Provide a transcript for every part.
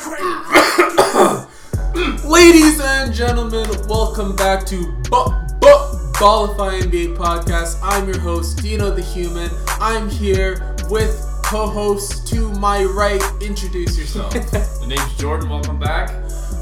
Ladies and gentlemen, welcome back to Bu- Bu- Ballify NBA Podcast. I'm your host, Dino the Human. I'm here with co-host to my right. Introduce yourself. The name's Jordan. Welcome back.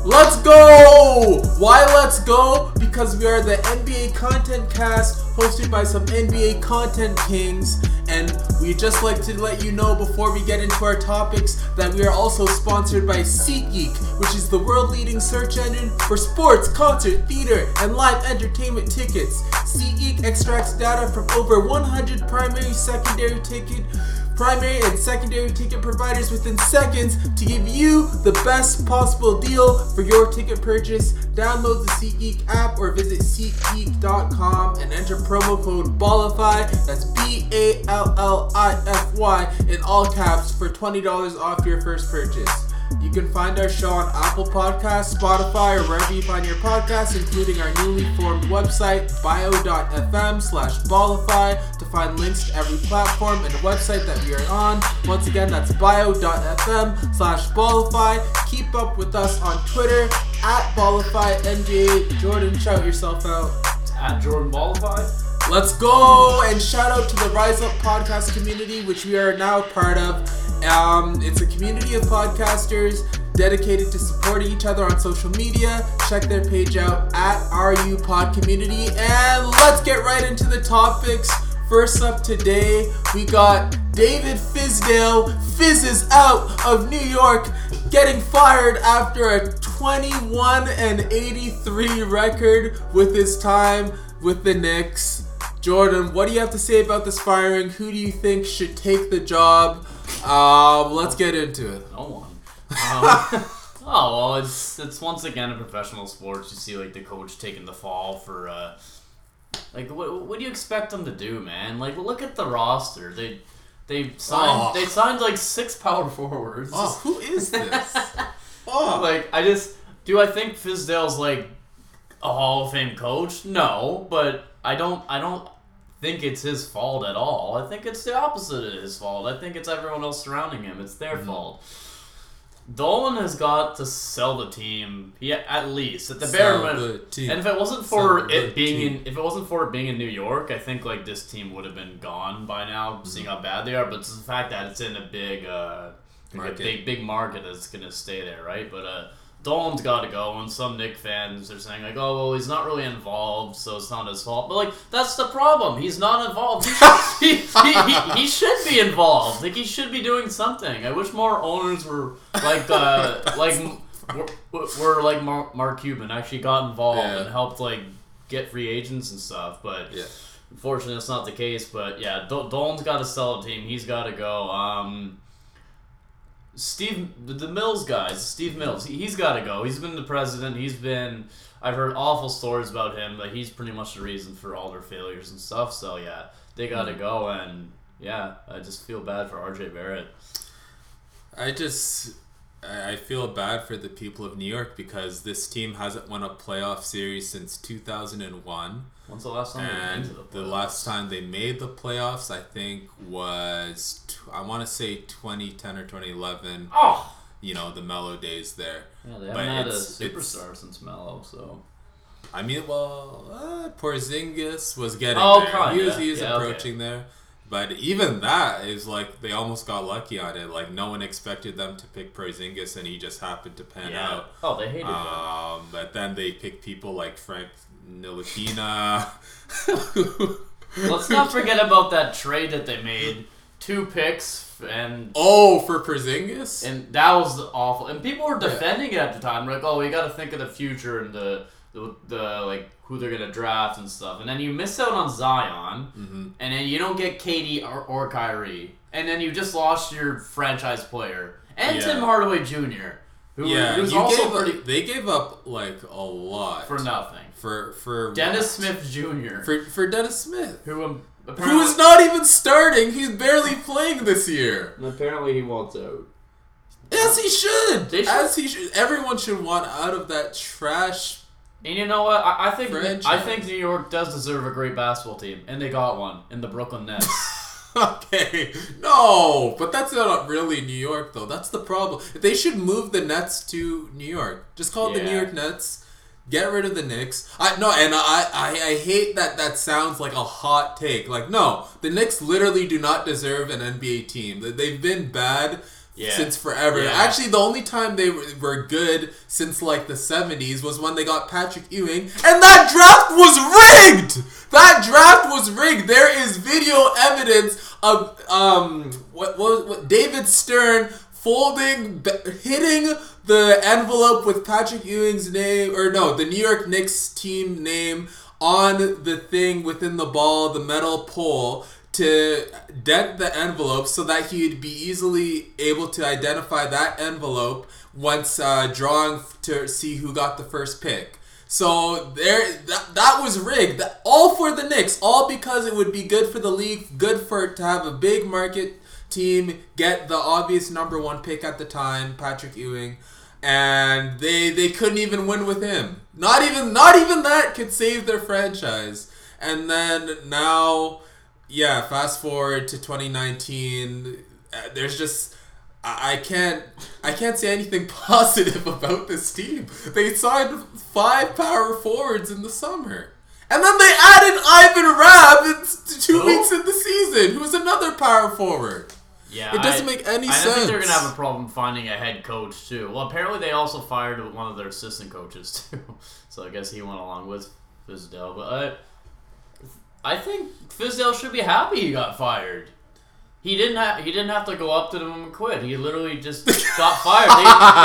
let's go! Why let's go? Because we are the NBA Content Cast hosted by some NBA content kings and we just like to let you know before we get into our topics that we are also sponsored by SeatGeek, which is the world leading search engine for sports, concert, theater, and live entertainment tickets. SeatGeek extracts data from over 100 primary, secondary ticket primary and secondary ticket providers within seconds to give you the best possible deal for your ticket purchase. Download the SeatGeek app or visit SeatGeek.com and enter promo code BALLIFY. That's B A L L I F Y in all caps for $20 off your first purchase. You can find our show on Apple Podcasts, Spotify, or wherever you find your podcasts, including our newly formed website, bio.fm slash ballify, to find links to every platform and website that we are on. Once again, that's bio.fm slash ballify. Keep up with us on Twitter, at ballify NBA. Jordan, shout yourself out. At Jordan Ballify. Let's go and shout out to the Rise Up podcast community, which we are now part of. Um, it's a community of podcasters dedicated to supporting each other on social media. Check their page out at RU Pod Community, and let's get right into the topics. First up today, we got David Fizdale fizzes out of New York, getting fired after a 21 and 83 record with his time with the Knicks. Jordan, what do you have to say about this firing? Who do you think should take the job? Um, let's get into it. No one. Um, oh well, it's it's once again in professional sports. You see like the coach taking the fall for uh, like what what do you expect them to do, man? Like look at the roster. They they signed Oh. they signed like six power forwards. Oh, who is this? oh, Like I just do I think Fizdale's like a Hall of Fame coach? No, but I don't I don't think it's his fault at all. I think it's the opposite of his fault. I think it's everyone else surrounding him. It's their fault. Dolan has got to sell the team, yeah, at least at the bare minimum. And if it wasn't for the it being team. in, if it wasn't for it being in New York, I think like this team would have been gone by now, seeing how bad they are. But it's the fact that it's in a big, uh, like Market. a big, big market that's gonna stay there, right? But uh, Dolan's got to go, and some Knick fans are saying like, oh well, he's not really involved, so it's not his fault. But like, that's the problem. He's not involved. He should, he, he, he, should be involved. Like he should be doing something. I wish more owners were like uh, like were, were like Mark, Mark Cuban actually got involved Yeah. and helped like get free agents and stuff. But Yeah. unfortunately, that's not the case. But yeah, Dol- Dolan's got to sell a team. He's got to go. Um, Steve, the, Mills guys, Steve Mills, he, he's got to go. He's been the president. He's been. I've heard awful stories about him, but he's pretty much the reason for all their failures and stuff. So yeah, they got to mm. go. And yeah, I just feel bad for RJ Barrett. I just I feel bad for the people of New York because this team hasn't won a playoff series since 2001. When's the last time And the the last time they made the playoffs, I think, was t- I want to say 2010 or 2011. Oh, You know, the Melo days there. yeah, they But haven't had a superstar since Melo, so. I mean, well, uh, Porzingis was getting Oh, there. kinda, he was, he was yeah, okay. approaching there. But even that is like they almost got lucky on it. Like no one expected them to pick Porzingis, and he just happened to pan Yeah. out. Oh, they hated him. Um, but then they picked people like Frank Ntilikina. Let's not forget about that trade that they made. Two picks and Oh, for Porzingis. and that was awful. And people were defending it at the time, like, oh, we got to think of the future and the, the the like who they're gonna draft and stuff. And then you miss out on Zion, Mhm. and then you don't get KD or, or Kyrie, and then you just lost your franchise player and Yeah. Tim Hardaway Jr., who, yeah, who's you also gave up- pretty they gave up like a lot for nothing. for for Dennis what? Smith Jr., for for Dennis Smith, who um, apparently, who's not even starting. He's barely playing this year. apparently he wants out. Yes, he should. They should. As he should. Everyone should want out of that trash. And you know what? I, I think I think New York does deserve a great basketball team, and they got one in the Brooklyn Nets. Okay, no, but that's not really New York though. That's the problem. They should move the Nets to New York. Just call it the New York Nets. Get rid of the Knicks. I no, and I, I I hate that that sounds like a hot take. Like no, the Knicks literally do not deserve an NBA team. They've been bad Yeah. since forever. Yeah. Actually, the only time they were, were good since like the 70s was when they got Patrick Ewing, and that draft was rigged. That draft was rigged. There is video evidence of um what what, what David Stern folding hitting the envelope with Patrick Ewing's name or no, the New York Knicks team name on the thing within the ball, the metal pole to dent the envelope so that he'd be easily able to identify that envelope once uh, drawing to see who got the first pick. So there, that, that was rigged. All for the Knicks. All because it would be good for the league, good for it to have a big market team get the obvious number one pick at the time, Patrick Ewing, and they they couldn't even win with him. Not even not even that could save their franchise. And then now, yeah, fast forward to 2019. uh, There's just I I can't I can't say anything positive about this team. They signed five power forwards in the summer. And then they added Ivan Rabb two Who? weeks in the season, who's another power forward. Yeah, It doesn't I- make any sense. I think they're gonna have a problem finding a head coach too. Well, apparently they also fired one of their assistant coaches too, so I guess he went along with Fizdale. But I, think Fizdale should be happy he got fired. He didn't have he didn't have to go up to them and quit. He literally just got fired.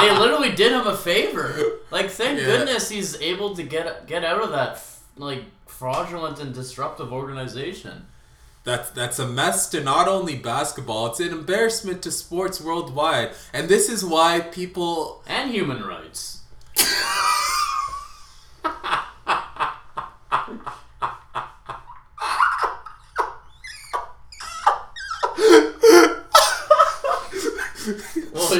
They, they literally did him a favor. Like thank Yeah. goodness he's able to get get out of that like fraudulent and disruptive organization. That's that's a mess to not only basketball, it's an embarrassment to sports worldwide. And this is why people and human rights.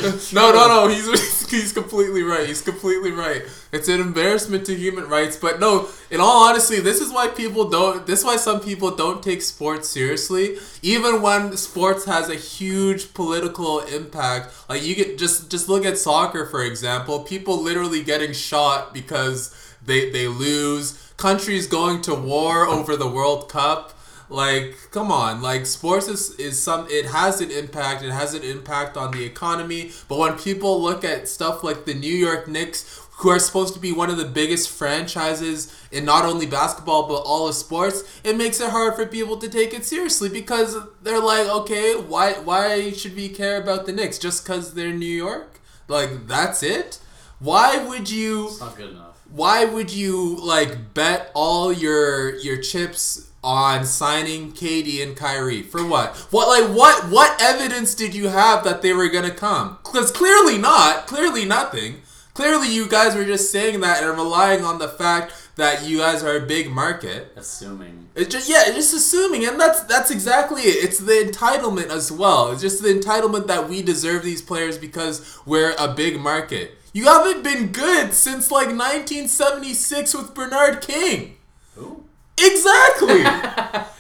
No, no, no. He's he's completely right. He's completely right. It's an embarrassment to human rights. But no, in all honesty, this is why people don't. This is why some people don't take sports seriously, even when sports has a huge political impact. Like you get just just look at soccer for example. People literally getting shot because they they lose. Countries going to war over the World Cup. Like, come on, like sports is, is some it has an impact, it has an impact on the economy, but when people look at stuff like the New York Knicks, who are supposed to be one of the biggest franchises in not only basketball but all of sports, it makes it hard for people to take it seriously because they're like, okay, why why should we care about the Knicks just cuz they're New York? Like that's it? Why would you It's not good enough. why would you like bet all your your chips on signing KD and Kyrie for what? What like what what evidence did you have that they were gonna come? Because clearly not. Clearly nothing. Clearly you guys were just saying that and relying on the fact that you guys are a big market. Assuming. It's just yeah, just assuming, and that's that's exactly it. It's the entitlement as well. It's just the entitlement that we deserve these players because we're a big market. You haven't been good since like 1976 with Bernard King. Who? Exactly.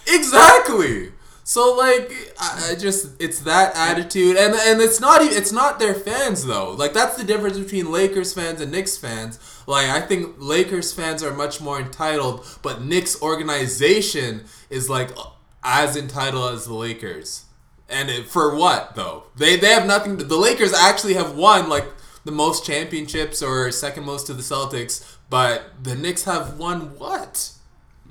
exactly. So like I, I just it's that attitude and and it's not even it's not their fans though. Like that's the difference between Lakers fans and Knicks fans. Like I think Lakers fans are much more entitled, but Knicks organization is like as entitled as the Lakers. And it, for what though? They they have nothing. To, the Lakers actually have won like the most championships or second most to the Celtics, but the Knicks have won what?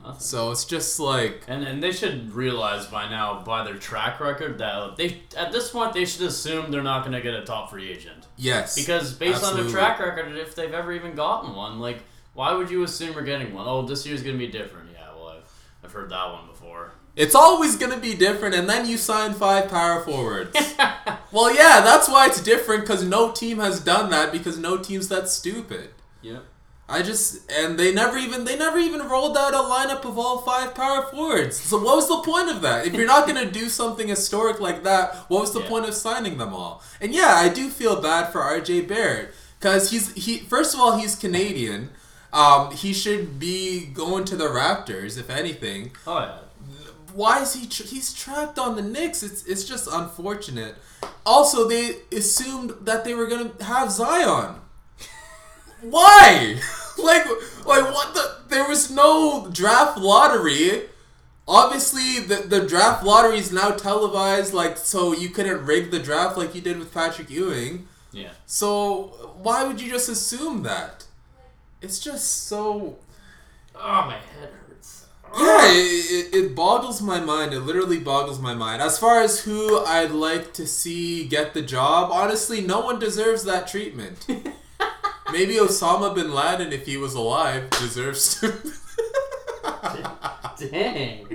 Nothing. So it's just like And and they should realize by now, by their track record, that they at this point they should assume they're not going to get a top free agent yes, because based on their track record, if they've ever even gotten one, like why would you assume we're getting one? Oh, this year's going to be different. Yeah, well, I've I've heard that one before. It's always gonna be different, and then you sign five power forwards. well, yeah, that's why it's different because no team has done that because no team's that stupid. Yep. I just and they never even they never even rolled out a lineup of all five power forwards. So what was the point of that? If you're not gonna do something historic like that, what was the Yeah. point of signing them all? And yeah, I do feel bad for RJ Barrett because he's he first of all he's Canadian. Um, he should be going to the Raptors if anything. Oh yeah. why is he? Tra- he's trapped on the Knicks. It's it's just unfortunate. Also, they assumed that they were gonna have Zion. Why? like like what the? There was no draft lottery. Obviously, the the draft lottery is now televised. Like so, you couldn't rig the draft like you did with Patrick Ewing. Yeah. So why would you just assume that? It's just so Oh, my head hurts. yeah, it, it, it boggles my mind. It literally boggles my mind. As far as who I'd like to see get the job, honestly, no one deserves that treatment. Maybe Osama bin Laden, if he was alive, deserves to Dang.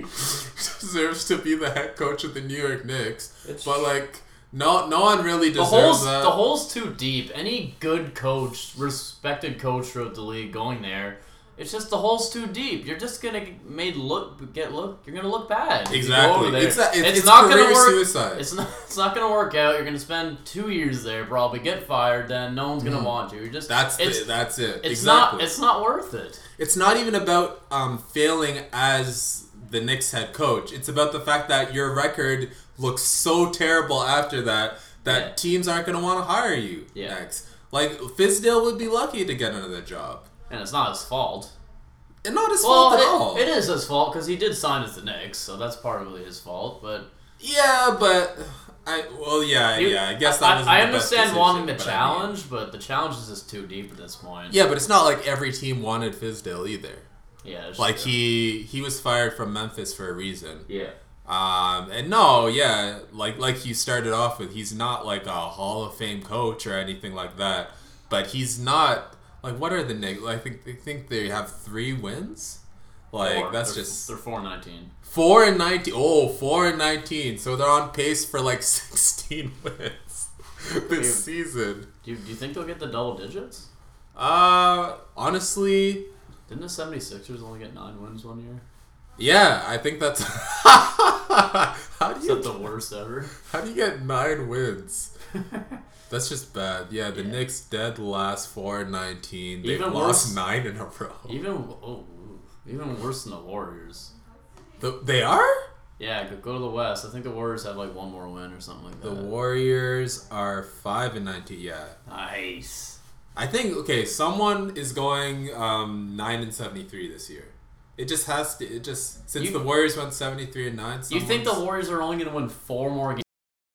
deserves to be the head coach of the New York Knicks. It's- But like, no, no one really The deserves hole's that. the hole's too deep. Any good coach, respected coach throughout the league, going there, it's just the hole's too deep. You're just gonna get made look get look. You're gonna look bad. Exactly. It's a- it's- it's not career gonna work. suicide. It's not. It's not gonna work out. You're gonna spend two years there, probably get fired. Then no one's gonna want you. You're just that's it's the, that's it. it's exactly. not it's not worth it. it's not even about um, failing as the Knicks head coach. It's about the fact that your record looks so terrible after that that Yeah. teams aren't going to want to hire you Yeah. next. Like Fizdale would be lucky to get another job, And it's not his fault. and not his Well, fault at all. it, it is his fault because he did sign as the Knicks, so that's partly his fault. But Yeah, but I well, yeah, You- yeah. I guess I, that I the understand wanting the but I mean- challenge, but the challenge is just too deep at this point. yeah, but it's not like every team wanted Fizdale either. yeah. Like true. he he was fired from Memphis for a reason. Yeah. Um, and no, yeah, like like you started off with, he's not like a Hall of Fame coach or anything like that. But he's not like what are the Knicks? I think they think they have three wins. Like Four. that's They're- just they're four nineteen. four and nineteen. Oh, four and nineteen. So they're on pace for like sixteen wins this Dude. season. Do you, do you think they'll get the double digits? Uh, honestly, Didn't the 76ers only get nine wins one year? yeah, I think that's. how do Is you that the worst ever? how do you get nine wins? That's just bad. Yeah, the Yeah. Knicks dead last four and nineteen. They've Even lost worse- nine in a row. even oh, even worse than the Warriors. The, they are. Yeah, go, go to the West. I think the Warriors have like one more win or something like that. The. Warriors are five and nineteen. Yeah, nice. I think okay. Someone is going um, nine and seventy three this year. It just has to. It just since You- the Warriors went seventy three and nine. You think the Warriors are only going to win four more games?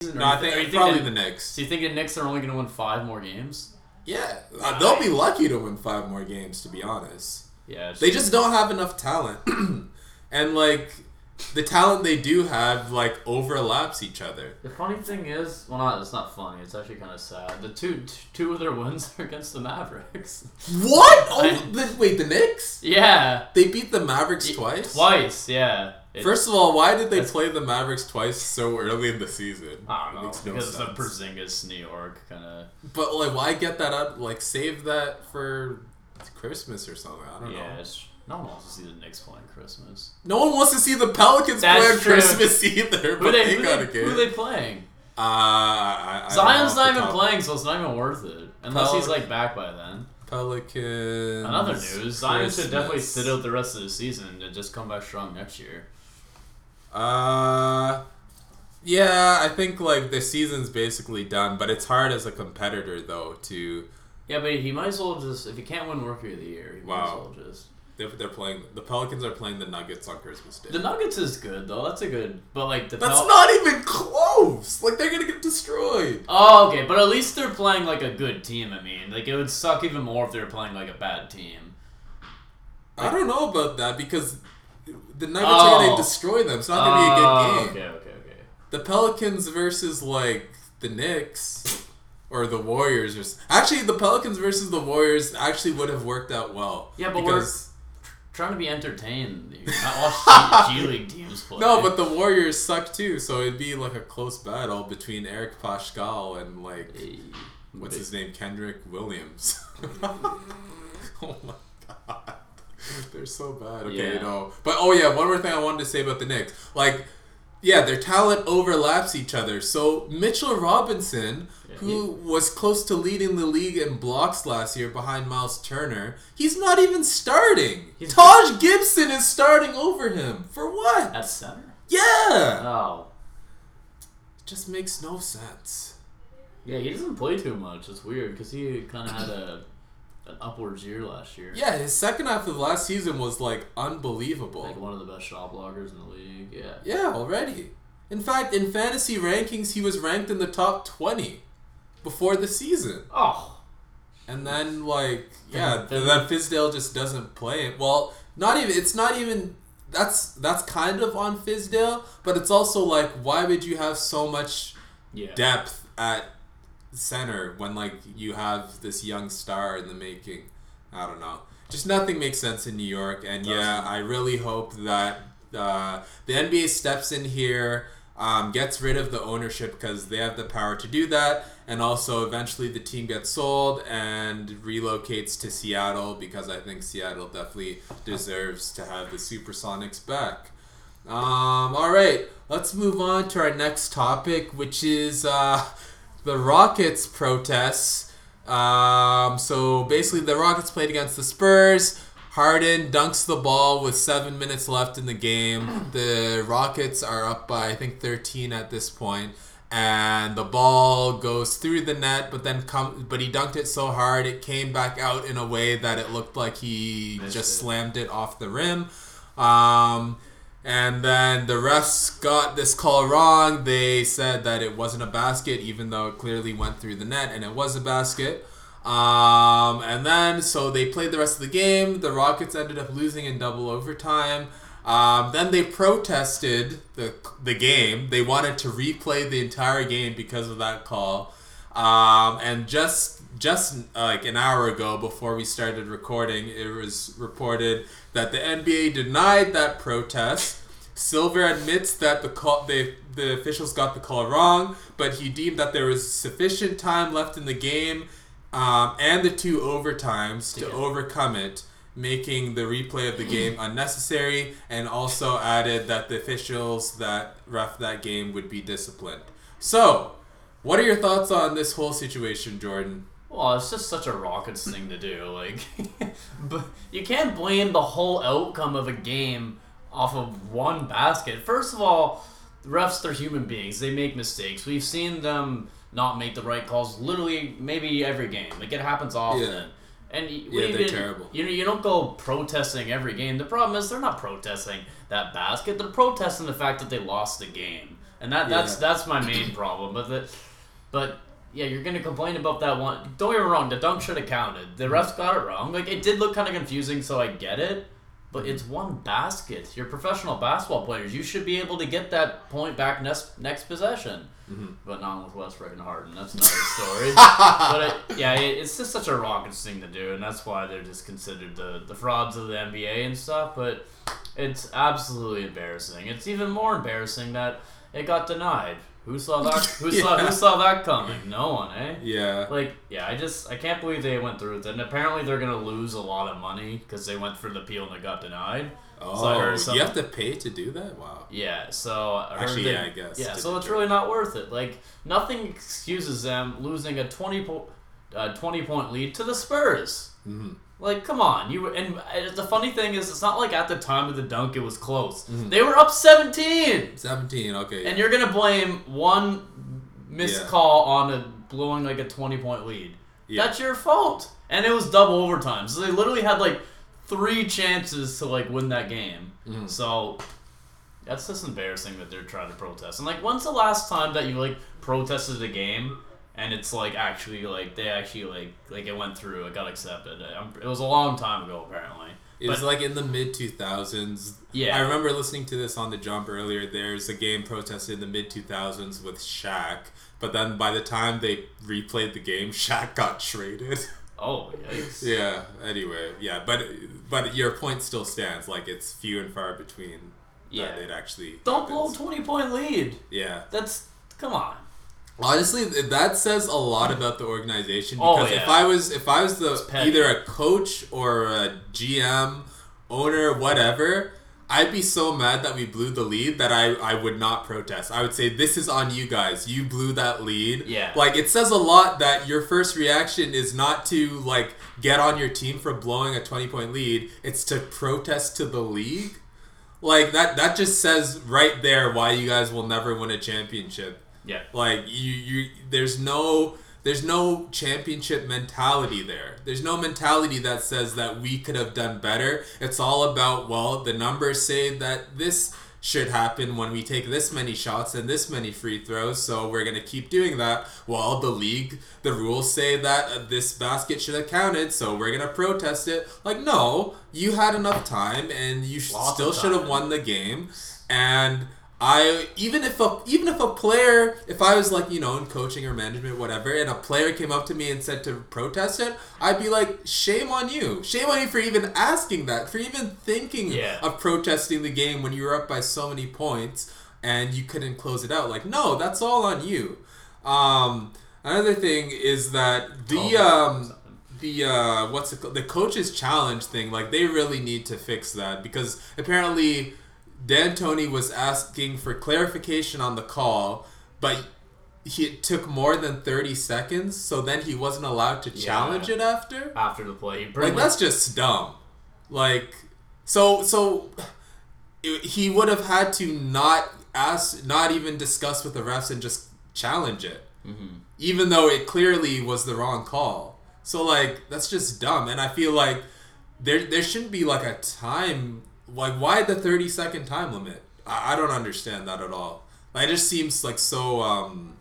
No, I think probably the, the Knicks. So you think the Knicks are only going to win five more games? Yeah, uh, they'll be lucky to win five more games. To be honest. Yeah. They just don't have enough talent. and like the talent they do have like overlaps each other. The funny thing is, well, not it's not funny. It's actually kind of sad. The two t- two of their wins are against the Mavericks. What? Oh, I- the, wait, the Knicks? yeah, They beat the Mavericks Y- twice? Twice, yeah. It- First of all, why did they play the Mavericks twice so early in the season? I don't know no because it's sense. Porzingis New York kind of. But like, why get that up? Like, save that for Christmas or something. I don't Yeah, know. it's, no one wants to see the Knicks playing Christmas. No one wants to see the Pelicans That's play on true. Christmas either. Who But they, they, who, got they, a game. who they playing? Uh, I, I Zion's not even playing, so it's not even worth it. Unless he's like back by then. Pelicans. Another news: Zion should definitely sit out the rest of the season and just come back strong next year. Uh, yeah, I think like the season's basically done, but it's hard as a competitor though to. Yeah, but he might as well just if he can't win Rookie of the Year, he might as well just. They're, they're playing. The Pelicans are playing the Nuggets on Christmas Day. The Nuggets is good though. That's a good, but like the That's Pel- not even close. Like they're gonna get destroyed. Oh, okay, but at least they're playing like a good team. I mean, like it would suck even more if they were playing like a bad team. I don't know about that because the Nuggets are Oh. gonna destroy them. It's not gonna be a Oh, good game. Okay, okay, okay. The Pelicans versus like the Knicks or the Warriors or actually the Pelicans versus the Warriors actually would have worked out well. Yeah, but because Trying to be entertained, not watch G, G League teams play. no, but the Warriors suck too. So it'd be like a close battle between Eric Paschall and like Hey, what's big- his name, Kenrich Williams. oh my god, they're so bad. Okay, Yeah. no, but oh yeah, one more thing I wanted to say about the Knicks, like. Yeah, their talent overlaps each other. So Mitchell Robinson, Yeah, who was close to leading the league in blocks last year behind Miles Turner, he's not even starting. Taj Gibson is starting over him. For what? At center? Yeah, Oh. it just makes no sense. Yeah, he doesn't play too much. It's weird because he kind of had a an upwards year last year. Yeah, his second half of last season was like unbelievable. Like one of the best shot blockers in the league. Yeah. Yeah, already. In fact, in fantasy rankings, he was ranked in the top 20 before the season. Oh. And then, like, yeah, Then- then Fizdale just doesn't play it. Well, not even, it's not even, that's that's kind of on Fizdale, but it's also like, why would you have so much Yeah. depth at center when, like, you have this young star in the making? I don't know. Just nothing makes sense in New York, and yeah, I really hope that uh, the NBA steps in here, um, gets rid of the ownership because they have the power to do that, and also eventually the team gets sold and relocates to Seattle because I think Seattle definitely deserves to have the Supersonics back. Um, all right, let's move on to our next topic, which is uh, the Rockets protests. Um, so basically, the Rockets played against the Spurs. Harden dunks the ball with seven minutes left in the game. The Rockets are up by I think thirteen at this point, and the ball goes through the net, but then come, but he dunked it so hard it came back out in a way that it looked like he Missed just it. slammed it off the rim. Um, and then the refs got this call wrong. They said that it wasn't a basket, even though it clearly went through the net, and it was a basket. Um, and then, so they played the rest of the game. The Rockets ended up losing in double overtime. Um, then they protested the, the game. They wanted to replay the entire game because of that call. Um, and just just uh, like an hour ago, before we started recording, it was reported that the NBA denied that protest. Silver admits that the call the the officials got the call wrong, but he deemed that there was sufficient time left in the game um, and the two overtimes to Yeah. overcome it, making the replay of the game unnecessary, and also added that the officials that ref that game would be disciplined. So, what are your thoughts on this whole situation, Jordan? Well, it's just such a Rockets thing to do. Like, but you can't blame the whole outcome of a game off of one basket. First of all, refs they're human beings. They make mistakes. We've seen them not make the right calls. Literally, maybe every game. Like it happens often. Yeah. And Yeah, we they're terrible. You know, you don't go protesting every game. The problem is they're not protesting that basket. They're protesting the fact that they lost the game, and that that's Yeah. that's my main problem. But the, but yeah, you're gonna complain about that one. Don't get me wrong. The dunk should have counted. The refs got it wrong. Like it did look kind of confusing, so I get it. But it's one basket. You're professional basketball players. You should be able to get that point back next next possession. Mm-hmm. But not with Westbrook and Harden. That's another story. but it, yeah, it, it's just such a Rockets thing to do, and that's why they're just considered the, the frauds of the NBA and stuff. But it's absolutely embarrassing. It's even more embarrassing that it got denied. Who saw that? Who saw who saw that coming? No one, eh? Yeah. Like, yeah, I just I can't believe they went through with it. And apparently they're gonna lose a lot of money because they went for the appeal and it got denied. Oh, So you have to pay to do that? Wow. Yeah, so I Actually, they- yeah, I guess. Yeah, so it's really not worth it. Like nothing excuses them losing a twenty po- uh, twenty point lead to the Spurs. Mhm. Like, come on, you were, and the funny thing is, it's not like at the time of the dunk it was close. Mm-hmm. They were up seventeen, 17, okay. and you're gonna blame one missed Yeah. call on a blowing like a twenty point lead. Yeah. That's your fault. And it was double overtime, so they literally had like three chances to like win that game. Mhm. So that's just embarrassing that they're trying to protest. And like, when's the last time that you like protested a game and it's like actually like they actually like like it went through, it got accepted? Um, It was a long time ago apparently. It was like in the mid 2000s. Yeah. I remember listening to this on the jump earlier. There's a game protested in the mid 2000s with Shaq, but then by the time they replayed the game, Shaq got traded. Oh yikes! yeah. Anyway, yeah, but but your point still stands. Like it's few and far between Yeah. that it actually Don't blow a twenty point lead. Yeah. That's come on. Honestly, that says a lot about the organization Oh, because if. I was if I was the either a coach or a GM, owner, whatever, I'd be so mad that we blew the lead that I I would not protest. I would say this is on you guys. You blew that lead. Yeah. Like it says a lot that your first reaction is not to like get on your team for blowing a 20 point lead, it's to protest to the league. Like that that just says right there why you guys will never win a championship. Yeah. Like you you there's no there's no championship mentality there. There's no mentality that says that we could have done better. It's all about well, the numbers say that this should happen when we take this many shots and this many free throws, so we're going to keep doing that. Well, the league, the rules say that this basket should have counted, so we're going to protest it. Like no, you had enough time and you Lots still should have won the game. And I even if a even if a player if I was like you know in coaching or management whatever and a player came up to me and said to protest it I'd be like shame on you shame on you for even asking that for even thinking Yeah. of protesting the game when you were up by so many points and you couldn't close it out like no that's all on you um, another thing is that the um, the uh, what's it called? the coaches challenge thing like they really need to fix that because apparently D'Antoni was asking for clarification on the call, but he it took more than 30 seconds, so then he wasn't allowed to challenge Yeah. it after. After the play, Like much- that's just dumb. Like so so it- he would have had to not ask not even discuss with the refs and just challenge it. Mhm. Even though it clearly was the wrong call. So like that's just dumb and I feel like there there shouldn't be like a time like why the 30 second time limit? I, I don't understand that at all. Like, it just seems like so um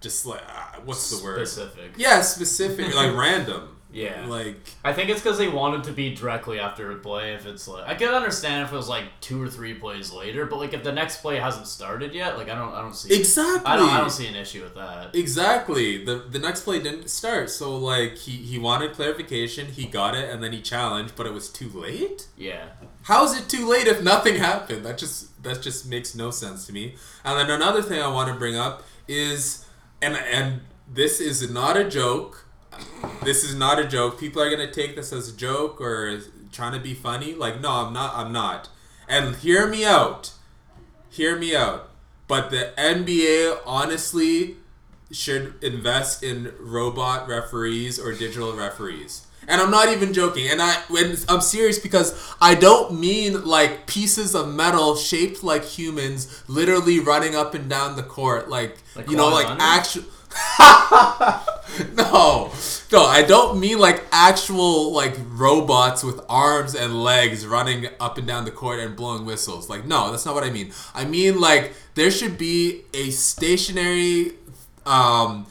just like uh, what's the word? specific. Yeah, specific, like random. Yeah. Like I think it's because they wanted to be directly after a play. If it's like, I could understand if it was like two or three plays later, but like if the next play hasn't started yet, like I don't, I don't see. exactly. I don't, I don't see an issue with that. Exactly. The the next play didn't start, so like he he wanted clarification, he got it, and then he challenged, but it was too late. Yeah. How is it too late if nothing happened? That just that just makes no sense to me. And then another thing I want to bring up is, and and this is not a joke. This is not a joke. People are gonna take this as a joke or trying to be funny. Like no, I'm not. I'm not. And hear me out. Hear me out. But the NBA honestly should invest in robot referees or digital referees. And I'm not even joking. And I when I'm serious because I don't mean like pieces of metal shaped like humans literally running up and down the court like, Like you know like actual No. No, I don't mean like actual like robots with arms and legs running up and down the court and blowing whistles. Like no, that's not what I mean. I mean like there should be a stationary um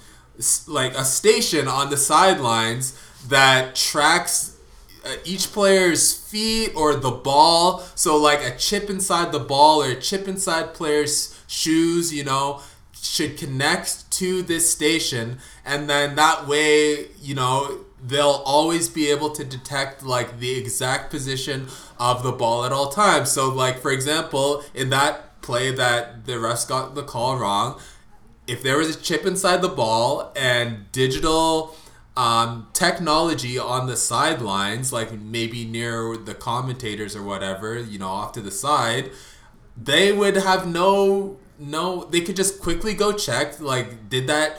like a station on the sidelines that tracks uh, each player's feet or the ball. So like a chip inside the ball or a chip inside player's shoes, you know, should connect to this station and then that way, you know, they'll always be able to detect like the exact position of the ball at all times. So like for example, in that play that the refs got the call wrong, if there was a chip inside the ball and digital um, technology on the sidelines, like maybe near the commentators or whatever, you know, off to the side, they would have no no. They could just quickly go check, like, did that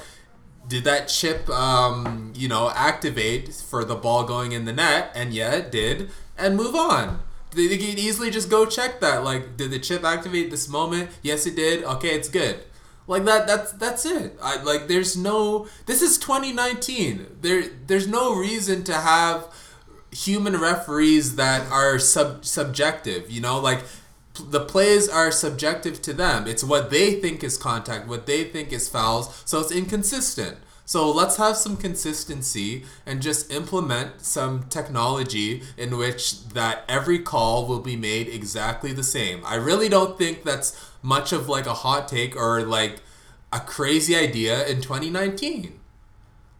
did that chip um, you know activate for the ball going in the net? And yeah, it did, and move on. They, they could easily just go check that. Like, did the chip activate this moment? Yes, it did. Okay, it's good. Like that. That's that's it. I like. There's no. This is 2019. There. There's no reason to have human referees that are sub subjective. You know, like the plays are subjective to them. It's what they think is contact, what they think is fouls. So it's inconsistent. So let's have some consistency and just implement some technology in which that every call will be made exactly the same. I really don't think that's much of like a hot take or like a crazy idea in 2019.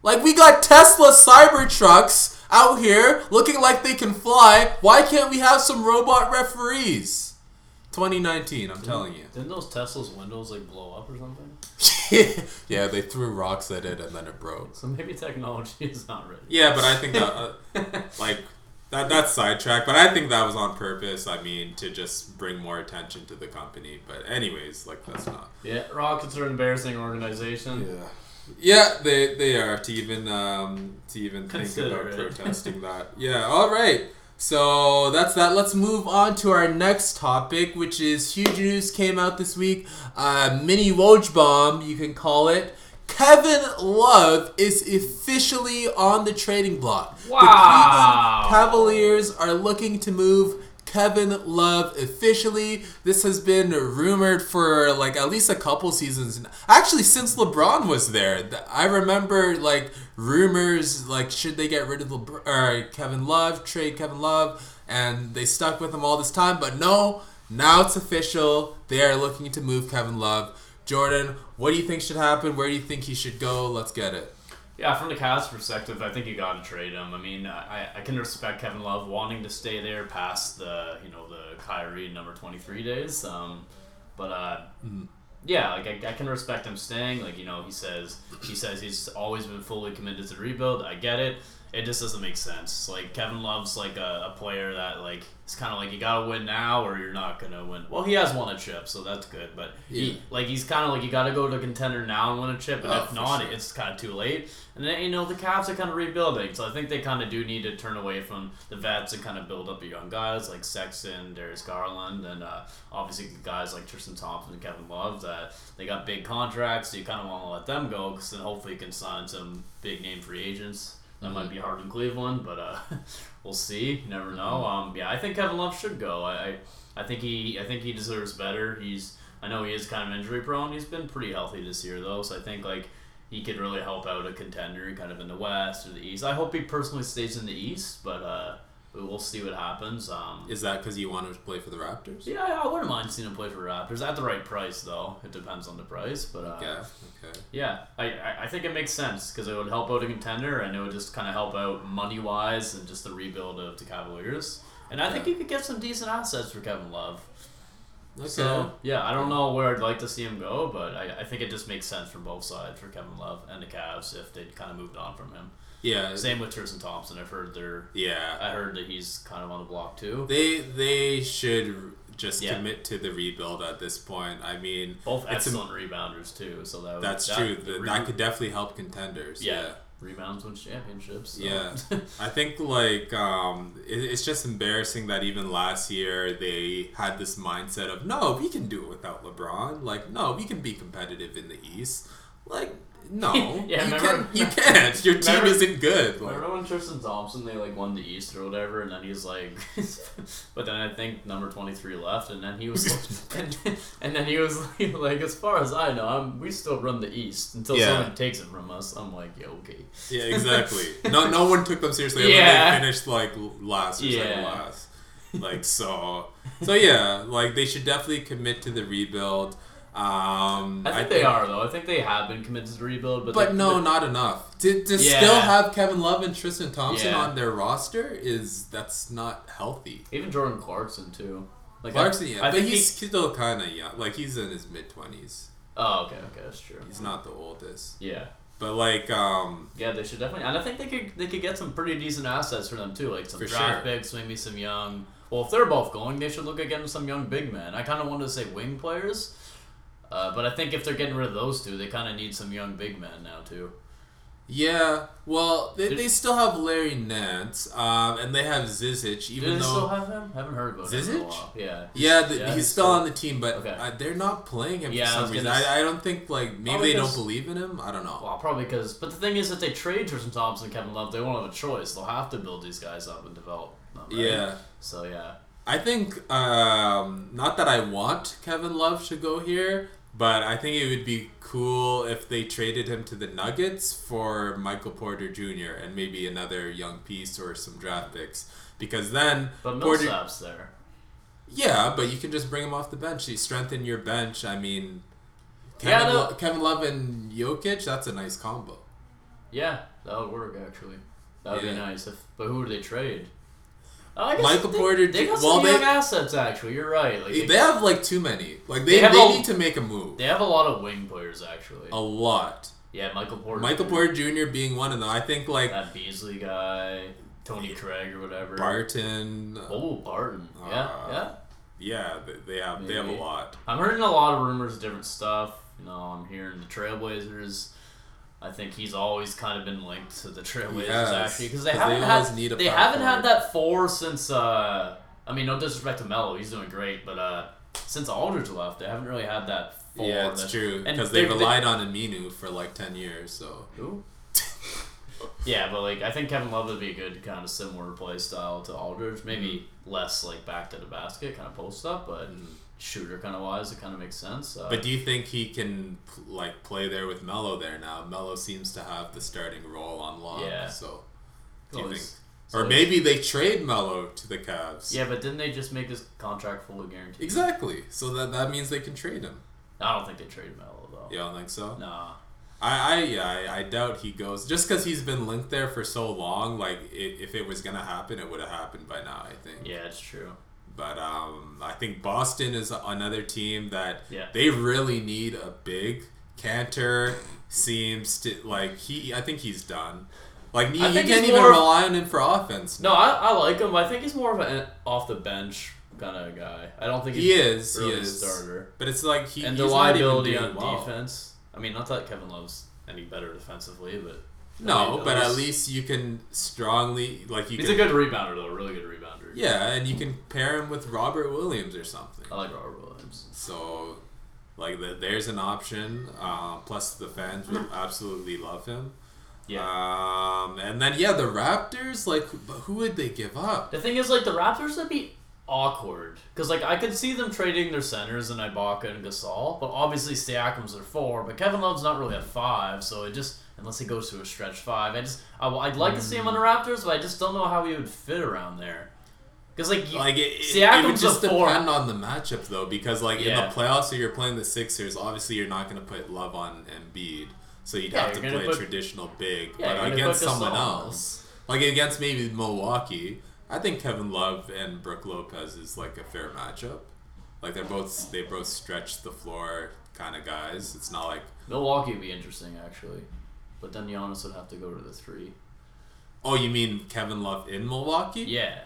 Like we got Tesla Cybertrucks out here looking like they can fly. Why can't we have some robot referees? 2019, I'm telling you. Didn't those Tesla's windows like blow up or something? yeah, they threw rocks at it and then it broke. So maybe technology is not ready. Yeah, but I think that uh, like that that's sidetracked, but I think that was on purpose. I mean, to just bring more attention to the company. But anyways, like that's not. Yeah, Rockets are an embarrassing organization. Yeah. Yeah, they they are to even um to even think about it. protesting that. Yeah, all right. So that's that. Let's move on to our next topic, which is huge news came out this week. Uh, mini Woj bomb, you can call it. Kevin Love is officially on the trading block. Wow. The Cleveland Cavaliers are looking to move Kevin Love officially. This has been rumored for like at least a couple seasons. Actually, since LeBron was there, I remember like rumors like should they get rid of LeBron, or Kevin Love, trade Kevin Love, and they stuck with him all this time. But no, now it's official. They are looking to move Kevin Love. Jordan, what do you think should happen? Where do you think he should go? Let's get it. Yeah, from the Cavs' perspective, I think you got to trade him. I mean, I, I can respect Kevin Love wanting to stay there past the you know the Kyrie number twenty three days. Um, but uh, yeah, like I, I can respect him staying. Like you know, he says he says he's always been fully committed to the rebuild. I get it. It just doesn't make sense. Like Kevin Love's like a, a player that like it's kind of like you gotta win now or you're not gonna win. Well, he has won a chip, so that's good. But Yeah. he like he's kind of like you gotta go to contender now and win a chip, and Oh, if not, sure. it's kind of too late. And then you know the Cavs are kind of rebuilding, so I think they kind of do need to turn away from the vets and kind of build up the young guys like Sexton, Darius Garland, and uh, obviously guys like Tristan Thompson and Kevin Love that they got big contracts. So you kind of want to let them go because then hopefully you can sign some big name free agents. That might be hard in Cleveland, but uh, we'll see. You never know. Um, yeah, I think Kevin Love should go. I, I, think he, I think he deserves better. He's, I know he is kind of injury prone. He's been pretty healthy this year though, so I think like he could really help out a contender, kind of in the West or the East. I hope he personally stays in the East, but uh, but we'll see what happens. Um, Is that because you want him to play for the Raptors? yeah, I wouldn't mind seeing him play for Raptors at the right price though. It depends on the price, but uh, Yeah. Okay. yeah, I, I, think it makes sense because it would help out a contender and it would just kind of help out money wise and just the rebuild of the Cavaliers. And I think you could get some decent assets for Kevin Love. Okay. So yeah, I don't know where I'd like to see him go, but I, I think it just makes sense for both sides for Kevin Love and the Cavs if they'd kind of moved on from him. Yeah. Same with Tristan Thompson. I've heard they're Yeah. I heard that he's kind of on the block too. They they should just Yeah. commit to the rebuild at this point. I mean, Both it's a- excellent rebounders too, so that would, that's that, true. the That, re- that could definitely help contenders. yeah, Yeah. rebounds wins championships. so. Yeah. I think like um, it, it's just embarrassing that even last year they had this mindset of no, we can do it without LeBron. Like no, we can be competitive in the East. Like no, Yeah, you remember- can you can't. Your team isn't good. Like, Remember when Tristan Thompson they like won the East or whatever, and then he's like, but then I think number twenty three left, and then he was, and, and then he was like, like, as far as I know, I'm, we still run the East until Yeah. someone takes it from us. I'm like, yeah, okay. Yeah, exactly. no, no one took them seriously. and Yeah. they finished like last or second Yeah. last. Like so, so yeah. Like they should definitely commit to the rebuild. Um, I think they are though. I think they have been committed to rebuild, but but no, not enough. To, to Yeah. still have Kevin Love and Tristan Thompson Yeah. on their roster is that's not healthy. even Jordan Clarkson too. Like Clarkson, I, yeah, I but he's he, still kind of young. Like he's in his mid twenties. oh okay, okay, that's true. He's not the oldest. Yeah. But like, um, Yeah, they should definitely, and I think they could they could get some pretty decent assets for them too, like some draft sure. picks, maybe some young. Well, if they're both going, they should look at getting some young big men. I kind of wanted to say wing players, uh, but I think if they're getting rid of those two, they kind of need some young big men now too. yeah. Well, they, Did- they still have Larry Nance, um, and they have Zizic, even Do they though. still have him? Haven't heard about him in a Zizic? while. Yeah. Yeah, the, Yeah, he's still on the team, but Okay. uh, they're not playing him Yeah, I for some reason. gonna I, I don't think like maybe Probably they don't believe in him. I don't know. Well, probably because, but the thing is, if they trade Tristan Thompson and Kevin Love, they won't have a choice. They'll have to build these guys up and develop them. Right? Yeah, So yeah. I think um, not that I want Kevin Love to go here, but I think it would be cool if they traded him to the Nuggets for Michael Porter Jr. and maybe another young piece or some draft picks. Because then But Porter, Millsap's there. yeah, but you can just bring him off the bench. You strengthen your bench. I mean, Yeah, Kevin, no- Lo- Kevin Love and Jokic, that's a nice combo. Yeah, that would work actually. That would Yeah. be nice. If, but who would they trade? Oh, I guess Michael they, Porter They got some young assets actually. You're right. Like They, they, have like too many. Like they, They they, a- need to make a move. they have a lot of wing players actually. A lot. Yeah, Michael Porter. Michael Porter Jr. being one of them. I think like That Beasley guy, Torrey Craig or whatever. Barton. Oh, Barton. Yeah, Uh, yeah. Yeah, they, they have they have a lot. I'm hearing a lot of rumors, of different stuff. You know, I'm hearing the Trailblazers I think he's always kind of been linked to the Trailblazers Yes, actually because they haven't they had need a they haven't had that four since. uh I mean, no disrespect to Melo, he's doing great, but uh since Aldridge left, they haven't really had that. Four Yeah, it's that- true because they, they- relied on Aminu for like ten years. So Who? yeah, but like I think Kevin Love would be a good kind of similar play style to Aldridge. Maybe less like back to the basket, kind of post up, but shooter kind of wise, it kind of makes sense. Uh, But do you think he can like play there with Melo there now? Melo seems to have the starting role on lock. Yeah. So do you think? Or maybe they trade Melo to the Cavs. Yeah, but didn't they just make his contract fully guaranteed? Exactly. So that that means they can trade him. I don't think they trade Melo though. You don't think so? Nah. I, I yeah I, I doubt he goes just because he's been linked there for so long. Like it, if it was gonna happen, it would have happened by now. I think. Yeah, it's true. But um, I think Boston is another team that Yeah. they really need a big. Kanter seems to like he. I think he's done. Like you, can't even rely on him for offense. No, I, I like him. I think he's more of an off the bench kind of guy. I don't think he's He is. He really a is. starter. But it's like he and he's the liability on well. defense. I mean, not that Kevin Love's any better defensively, but No, but at least you can strongly like you he's can. a good rebounder though, a really good rebounder. Yeah, and you can pair him with Robert Williams or something. I like Robert Williams. So, like, the, there's an option. Uh, plus, the fans will absolutely love him. Yeah. Um, and then yeah, the Raptors. Like, but who would they give up? The thing is, like, the Raptors would be awkward. Because, like, I could see them trading their centers in Ibaka and Gasol, but obviously Siakam's their four, but Kevin Love's not really a five, so it just, unless he goes to a stretch five, I just, I, would like to see him on the Raptors, but I just don't know how he would fit around there. Because, like, you, Like, it, it, it would just a depend on the matchup though, because like in the playoffs, if you're playing the Sixers, obviously you're not going to put Love on Embiid, so you'd Yeah, have to play a put- traditional big. Yeah, but against someone else, like against maybe Milwaukee, I think Kevin Love and Brook Lopez is like a fair matchup. Like they're both they both stretch the floor kind of guys. It's not like Milwaukee would be interesting, actually. But then Giannis would have to go to the three. oh you mean Kevin Love in Milwaukee? Yeah.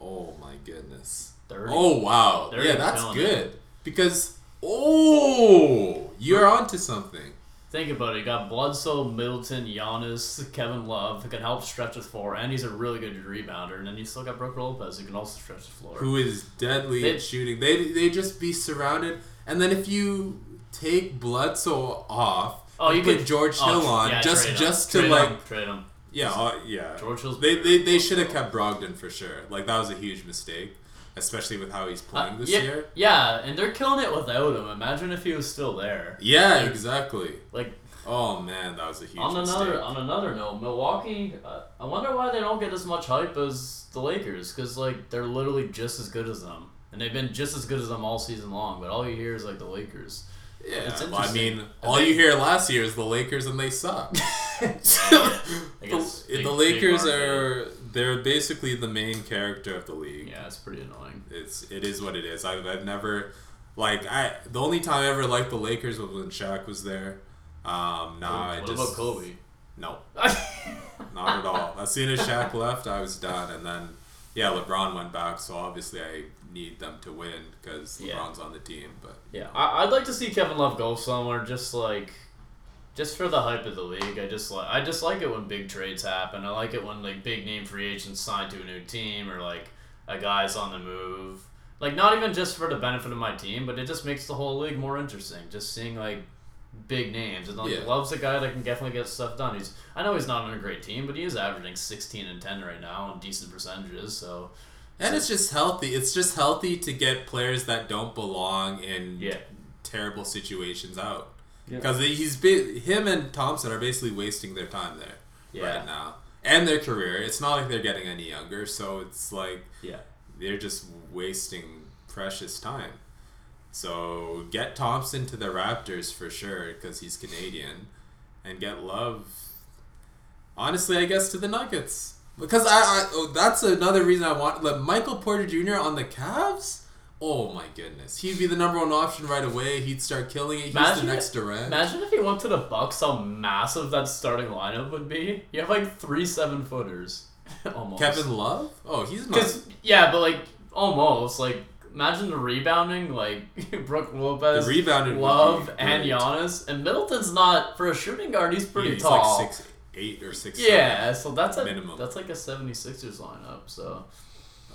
Oh my goodness. Third. Oh wow. They're yeah, that's good because oh you're onto something. Think about it. You got Bledsoe, Middleton, Giannis, Kevin Love who can help stretch the floor, and he's a really good rebounder. And then you still got Brook Lopez who can also stretch the floor. who is deadly They- at shooting. They they just be surrounded, and then if you take Bledsoe off, Oh, and you put could George oh, Hill on yeah, just just to Trade like him. trade him. Yeah uh, yeah. George Hill's They they, they should have kept Brogdon for sure. Like that was a huge mistake, especially with how he's playing Uh, this yeah, year. Yeah, and they're killing it without him. Imagine if he was still there. Yeah, exactly. Like Oh man, that was a huge on another mistake. on another note, Milwaukee. Uh, I wonder why they don't get as much hype as the Lakers, because like they're literally just as good as them, and they've been just as good as them all season long. But all you hear is like the Lakers. Yeah, It's well, I mean, all you hear last year is the Lakers and they suck. I guess the, big- the Lakers are they're basically the main character of the league. Yeah, it's pretty annoying. It's it is what it is. I've, I've never like I the only time I ever liked the Lakers was when Shaq was there. Um, now I what just about Kobe? no, not at all. As soon as Shaq left, I was done, and then yeah, LeBron went back. So obviously I need them to win because Yeah. LeBron's on the team. But Yeah, I, I'd like to see Kevin Love go somewhere just like, just for the hype of the league. I just like I just like it when big trades happen. I like it when like big name free agents sign to a new team or like a guy's on the move. Like not even just for the benefit of my team, but it just makes the whole league more interesting. Just seeing like big names and like Yeah. Love's a guy that can definitely get stuff done. He's I know he's not on a great team, but he is averaging sixteen and ten right now on decent percentages. So and it's just healthy. It's just healthy to get players that don't belong in yeah, terrible situations out. Yeah. Because he's ba- him and Thompson are basically wasting their time there yeah, right now and their career. It's not like they're getting any younger, so it's like yeah. they're just wasting precious time. So get Thompson to the Raptors for sure because he's Canadian, and get Love. Honestly, I guess to the Nuggets because I, I oh, that's another reason I want like Michael Porter Jr. on the Cavs. Oh my goodness, he'd be the number one option right away. He'd start killing it. He's Imagine the next Durant. Imagine if he went to the Bucks, how massive that starting lineup would be. You have like three seven footers, almost. Kevin Love? Oh, he's not. Because yeah, but like almost like Imagine the rebounding, like Brook Lopez, The rebounding Love, and. Giannis. And Middleton's not for a shooting guard. He's pretty he's tall. like six eight or six. yeah, so that's a minimum. that's like a 76ers lineup. So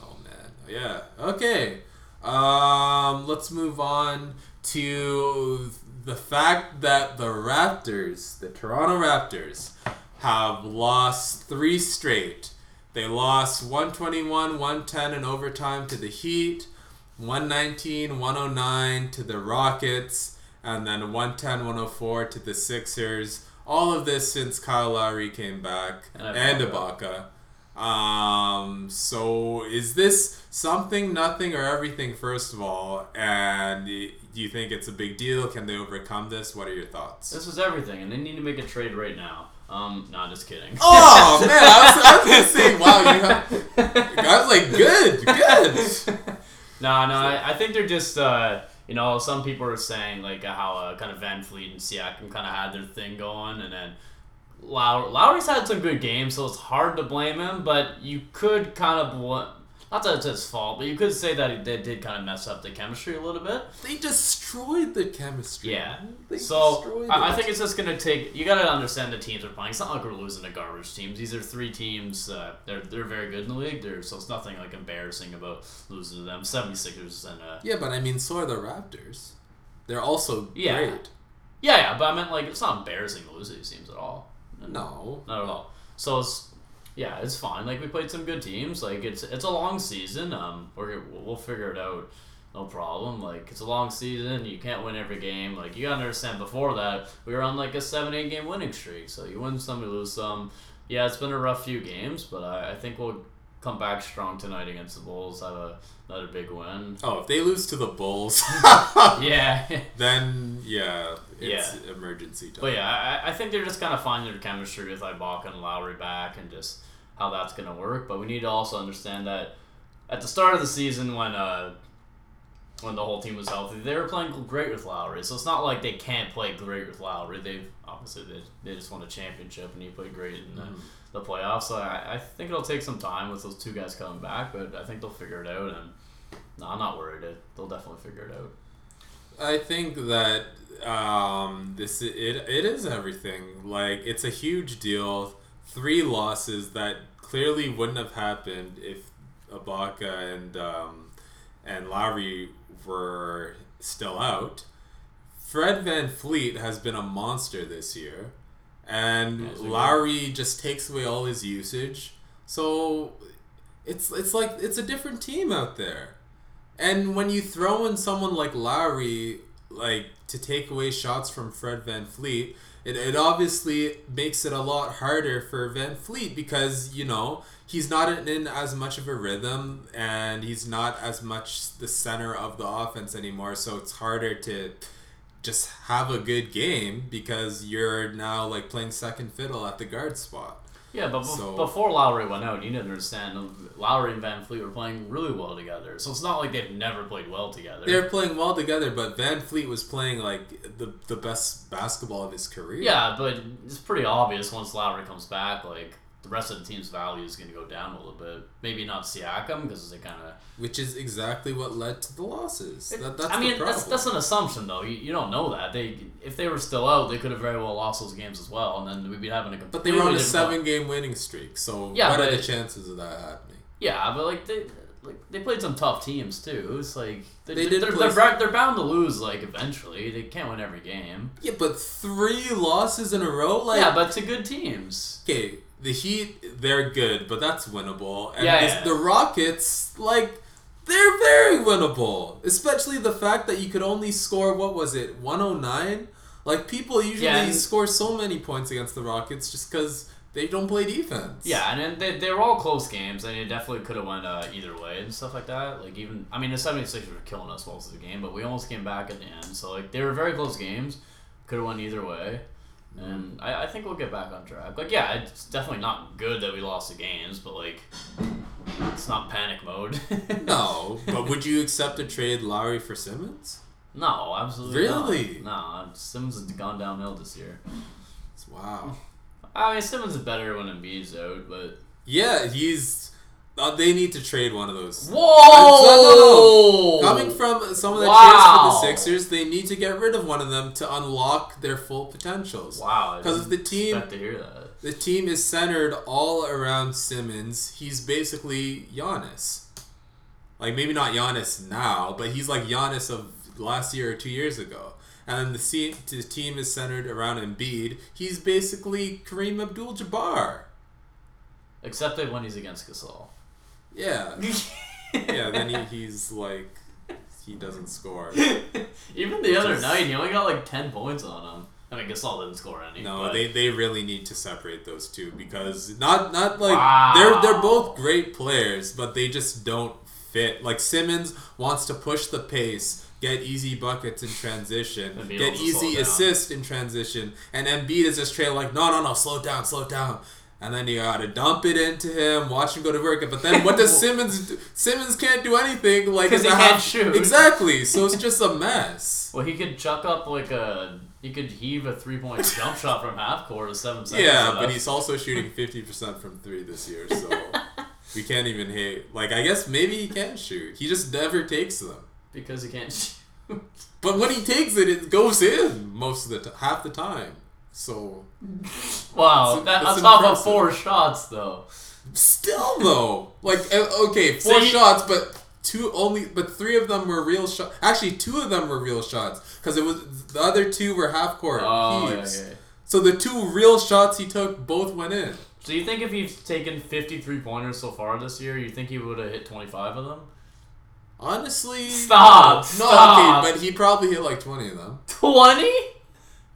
Oh man, yeah. Okay, um, let's move on to the fact that the Raptors, the Toronto Raptors, have lost three straight. They lost 121, 110 in overtime to the Heat, 119, 109 to the Rockets, and then 110, 104 to the Sixers. All of this since Kyle Lowry came back And Ibaka. Um, so is this something, nothing, or everything? First of all, and do you think it's a big deal? Can they overcome this? What are your thoughts? this is everything, and they need to make a trade right now. Um, no, just kidding. Oh man, I was, I was gonna say, wow, you have, guys like good, good. No, no, I, I think they're just, uh, you know, some people are saying like how uh, kind of VanVleet and Siakam kind of had their thing going, and then Low- Lowry's had some good games, so it's hard to blame him. But you could kind of, not that it's his fault, but you could say that he did, kind of mess up the chemistry a little bit. They destroyed the chemistry. Yeah. They So destroyed I, I think it's just gonna take. You gotta understand the teams are playing. It's not like we're losing to garbage teams. These are three teams. Uh, they're they're very good in the league. They're, so it's nothing like embarrassing about losing to them. 76ers and uh, Yeah, but I mean, so are the Raptors. They're also Yeah. great. Yeah, yeah, but I meant like it's not embarrassing to lose to these teams at all. No. Not at all. So it's yeah, it's fine. Like we played some good teams. Like it's it's a long season. Um, we're we'll figure it out. No problem. Like it's a long season. You can't win every game. Like you gotta understand. Before that, we were on like a seven eight game winning streak. So you win some, you lose some. Yeah, it's been a rough few games, but I, I think we'll come back strong tonight against the Bulls. Have a, another big win. Oh, if they lose to the Bulls, Yeah. then yeah, it's Yeah. emergency time. But yeah, I, I think they're just kind of finding their chemistry with Ibaka and Lowry back and just how that's going to work. But we need to also understand that at the start of the season when uh, when the whole team was healthy, they were playing great with Lowry. So it's not like they can't play great with Lowry. They've obviously they, they just won a championship and he played great in the, Mhm. the playoffs. So I, I think it'll take some time with those two guys coming back, but I think they'll figure it out. And no, I'm not worried. They'll definitely figure it out. I think that um, this it it is everything. Like it's a huge deal. Three losses that clearly wouldn't have happened if Ibaka and um, and Lowry were still out. Fred VanVleet has been a monster this year, and Yeah, Lowry just takes away all his usage. So it's it's like it's a different team out there. And when you throw in someone like Lowry, like to take away shots from Fred VanVleet, it, it obviously makes it a lot harder for VanVleet because, you know, he's not in as much of a rhythm and he's not as much the center of the offense anymore. So it's harder to just have a good game because you're now like playing second fiddle at the guard spot. Yeah, but So- before Lowry went out, you didn't understand. Um, Lowry and VanVleet were playing really well together, so it's not like they've never played well together. They're playing well together, but VanVleet was playing like the the best basketball of his career. yeah, but it's pretty obvious once Lowry comes back, like the rest of the team's value is going to go down a little bit. Maybe not Siakam because they kind of. which is exactly what led to the losses. That, that's I mean, the problem. that's that's an assumption though. You, you don't know that they if they were still out, they could have very well lost those games as well, and then we'd be having a. but they were on a completely different- seven game winning streak. So Yeah, what are the chances of that happening? Yeah, but like they. Like they played some tough teams too. It's like they, They did they're, bra- they're bound to lose. Like eventually, they can't win every game. Yeah, but three losses in a row, like yeah, but to good teams. okay, the Heat they're good, but that's winnable. And Yeah, yeah. the Rockets, like they're very winnable. Especially the fact that you could only score what was it, one oh nine? Like people usually Yeah, score so many points against the Rockets just because they don't play defense. Yeah, and then they, they were all close games, and it definitely could have went uh, either way and stuff like that. Like even, I mean, the 76ers were killing us most of the game, but we almost came back at the end. So like they were very close games, could have went either way. And I, I think we'll get back on track. Like yeah, it's definitely not good that we lost the games, but like it's not panic mode. No, but would you accept a trade Lowry for Simmons? no, absolutely Really? not. No, Simmons has gone downhill this year. Wow. I mean, Simmons is better when Embiid's out, but Yeah, he's. Uh, they need to trade one of those. whoa, I'm Coming from someone that Wow. cheers for the Sixers, they need to get rid of one of them to unlock their full potentials. Wow. Because if the team- to hear that. The team is centered all around Simmons. He's basically Giannis. Like maybe not Giannis now, but he's like Giannis of last year or two years ago. And then the, the team is centered around Embiid. He's basically Kareem Abdul-Jabbar. Except that when he's against Gasol. Yeah, yeah. Then he, he's like he doesn't score. Even the other is- night, he only got like ten points on him. I mean, Gasol didn't score any. No, but they, they really need to separate those two because not not like Wow. they're they're both great players, but they just don't fit. Like Simmons wants to push the pace, get easy buckets in transition, get easy assist in transition, and Embiid is just trailing like no no no slow down slow down. And then you gotta dump it into him, watch him go to work. But then what does Simmons do? Simmons can't do anything like 'Cause in he can't half- shoot. Exactly. So it's just a mess. Well, he could chuck up like a. He could heave a three point jump shot from half court with seven seconds. Yeah, but he's also shooting fifty percent from three this year, so we can't even hate. Like, I guess maybe he can shoot. He just never takes them. because he can't shoot. But when he takes it, it goes in most of the t- half the time. So Wow, That's- that, that's on top of four shots though. still though, like okay, four So he- shots, but two only, but three of them were real shots. Actually, two of them were real shots because it was the other two were half court Oh, yeah, heaves. okay. So the two real shots he took both went in. So you think if he's taken 53 pointers so far this year, you think he would have hit 25 of them? Honestly, Stop, No, stop. okay, but he probably hit like twenty of them. 20?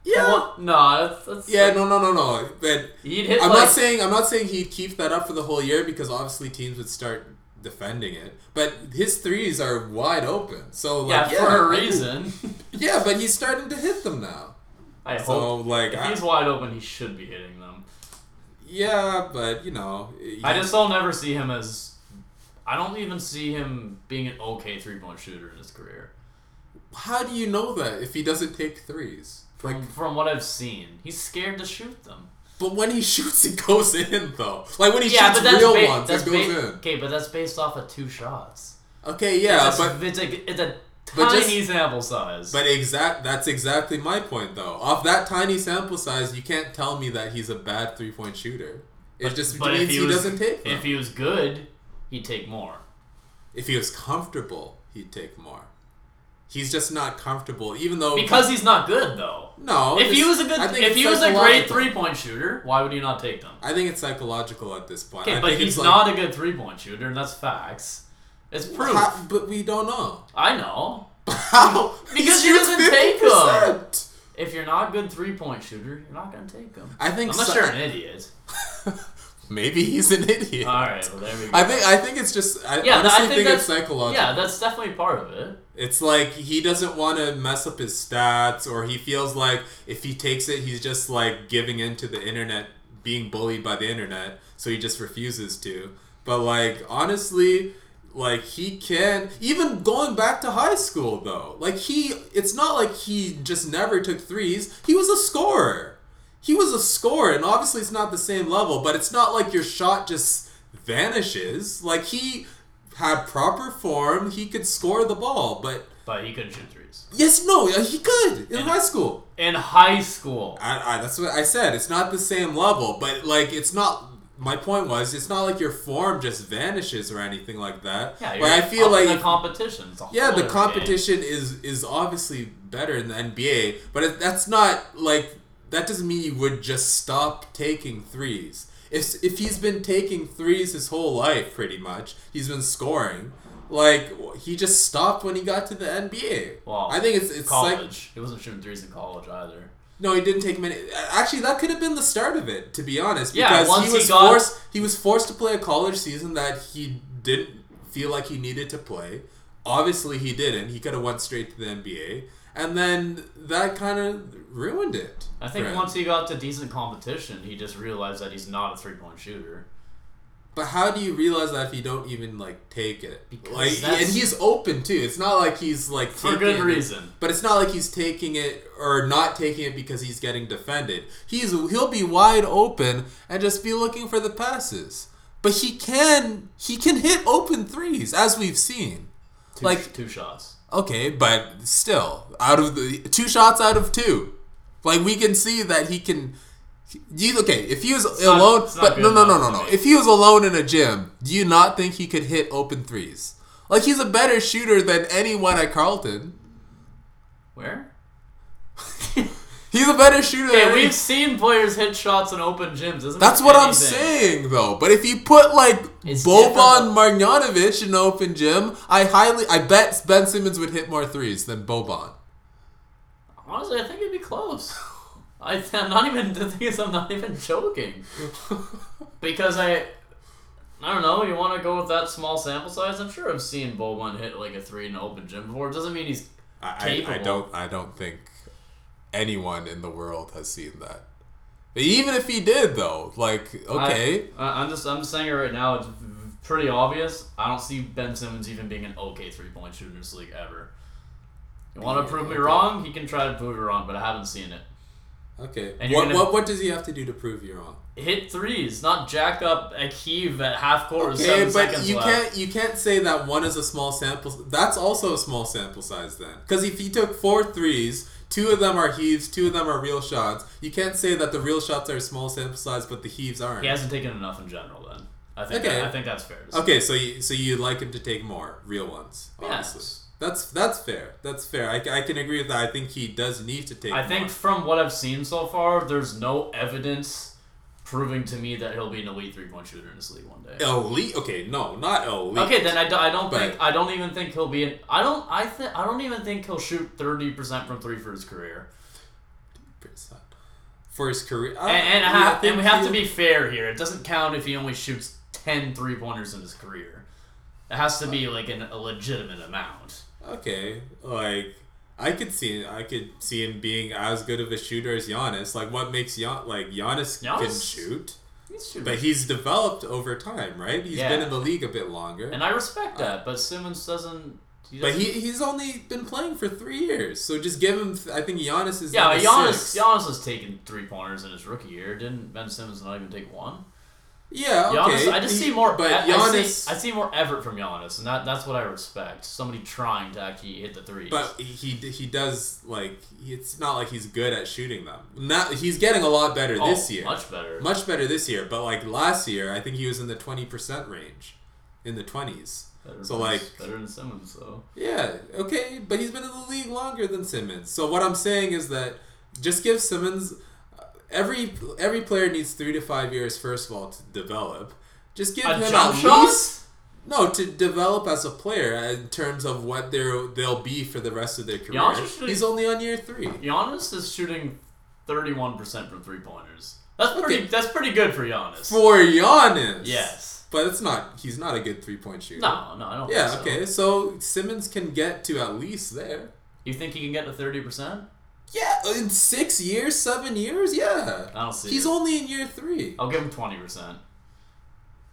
Yeah. No, that's, that's Yeah, no, no, no, no. But He'd hit I'm like not saying I'm not saying he'd keep that up for the whole year because obviously teams would start defending it. But his threes are wide open, so yeah, like for a reason. Yeah, but he's starting to hit them now. I hope So like, if I, he's wide open, he should be hitting them. yeah, but you know, I just don't ever see him as. I don't even see him being an okay three point shooter in his career. how do you know that if he doesn't take threes? From, Like, from what I've seen, he's scared to shoot them. but when he shoots, it goes in though. Like when he yeah, shoots real ba- ones, it goes ba- in. Okay, but that's based off of two shots. Okay, yeah, it's a, but it's a, it's a tiny just- sample size. But exact that's exactly my point though. Off that tiny sample size, you can't tell me that he's a bad three point shooter. It But- just but means he he, was- doesn't take them. if he was good, he'd take more. If he was comfortable, he'd take more. He's just not comfortable, even though Because he's not good though. no. if he was a good, if he was a great three point shooter, why would he not take them? I think it's psychological at this point. Okay, I but think he's like, not a good three point shooter, and that's facts. It's proof. How- but we don't know I know. how Because he doesn't take 50%. If you're not a good three point shooter, you're not gonna take them. I think Unless so- you're an idiot. Maybe he's an idiot. All right, well there we go. I think I think it's just I Yeah, honestly I think think, it's psychological. yeah, that's definitely part of it. It's like he doesn't want to mess up his stats, or he feels like if he takes it, he's just like giving in to the internet, being bullied by the internet, so he just refuses to. But like honestly, like he can even going back to high school though. Like he, it's not like he just never took threes. He was a scorer. He was a scorer, and obviously it's not the same level, but it's not like your shot just vanishes. Like he had proper form, he could score the ball, but But he couldn't shoot threes. yes, no, uh, he could in And- high school. In high school. I, I, that's what I said. It's not the same level, but like it's not. My point was, it's not like your form just vanishes or anything like that. Yeah, you're like I feel like the competition. Yeah, the other game. competition is is obviously better in the NBA, but it, that's not like that doesn't mean you would just stop taking threes. If if he's been taking threes his whole life, pretty much, he's been scoring. Like he just stopped when he got to the NBA. Well, I think it's it's like college. he wasn't shooting threes in college either. no, he didn't take many. Actually, that could have been the start of it, to be honest. Yeah, Because once he he was got- forced. He was forced to play a college season that he didn't feel like he needed to play. Obviously, he didn't. He could have went straight to the NBA, and then that kind of ruined it. I think once he got to decent competition, he just realized that he's not a three point shooter. But how do you realize that if you don't even like take it? Because like, and he's open too. It's not like he's like For taking good it- reason. But it's not like he's taking it or not taking it because he's getting defended. He's he'll be wide open and just be looking for the passes. But he can he can hit open threes as we've seen. Two, like two shots. Okay, but still, out of the two shots out of two, like we can see that he can. You okay? If he was not- alone, not but no, no, no, no, no. If he was alone in a gym, do you not think he could hit open threes? Like he's a better shooter than anyone at Carlton. Where? He's a better shooter. Yeah, than we've seen players hit shots in open gyms. Doesn't That's what I'm saying, though. But if you put like It's Boban Marjanovic in an open gym, I highly, I bet Ben Simmons would hit more threes than Boban. Honestly, I think it'd be close. I, I'm not even. The thing is, I'm not even joking. because I, I don't know. You want to go with that small sample size? I'm sure I've seen Boban hit like a three in an open gym before. It doesn't mean he's. I, I, I Capable. don't, I don't think anyone in the world has seen that. Even if he did, though, like okay, I, I'm just. I'm just saying it right now. It's pretty obvious. I don't see Ben Simmons even being an okay three point shooter in this league ever. You want to prove me okay. wrong? He can try to prove me wrong, but I haven't seen it. okay. And What, gonna- what, what does he have to do to prove you wrong? Hit threes, not jack up a heave at half court Okay, but you left. can't you can't say that one is a small sample. That's also a small sample size then, because if he took four threes, two of them are heaves, two of them are real shots. You can't say that the real shots are small sample size, but the heaves aren't. He hasn't taken enough in general. Then I think Okay. I think that's fair. Okay, so you so you'd like him to take more real ones, obviously. Yes. That's that's fair. That's fair. I, I can agree with that. I think he does need to take. I think more. from what I've seen so far, there's no evidence proving to me that he'll be an elite three point shooter in this league one day. elite. Okay, no, not elite. Okay, then I, do, I don't think I don't even think he'll be. An, I don't. I think I don't even think he'll shoot thirty percent from three for his career. percent for his career. And, and, have, and we have to be fair here. It doesn't count if he only shoots 10 three pointers in his career. It has to be like an, a legitimate amount. Okay, like I could see I could see him being as good of a shooter as Giannis. Like what makes Gian like Giannis, can shoot, He's but he's developed over time, right? He's Yeah. been in the league a bit longer. and I respect uh, that, but Simmons doesn't. He but he he's only been playing for three years, so just give him. I think Giannis is yeah, Giannis, six. Giannis has taken three pointers in his rookie year. Didn't Ben Simmons not even take one? Yeah, okay. Giannis, I just see more. but I, I see, I see more effort from Giannis, and that, that's what I respect. Somebody trying to actually hit the threes. But he he does like it's not like he's good at shooting them. Not he's getting a lot better Oh, this year. much better. Much better this year, but like last year, I think he was in the twenty percent range, in the twenties. so, like- better than Simmons though. Yeah, okay, but he's been in the league longer than Simmons. So what I'm saying is that just give Simmons every every player needs three to five years first of all to develop. Just give A him jump at shot? least no to develop as a player in terms of what they're they'll be for the rest of their career. Should- He's only on year three. Giannis is shooting thirty-one percent from three pointers. That's pretty. Okay. That's pretty good for Giannis. For Giannis, yes. but it's not. He's not a good three point shooter. No, no, I don't. Yeah. think so. Okay. So Simmons can get to at least there. You think he can get to thirty percent? Yeah, in six years, seven years, yeah. I don't see. He's it. only in year three. I'll give him twenty percent.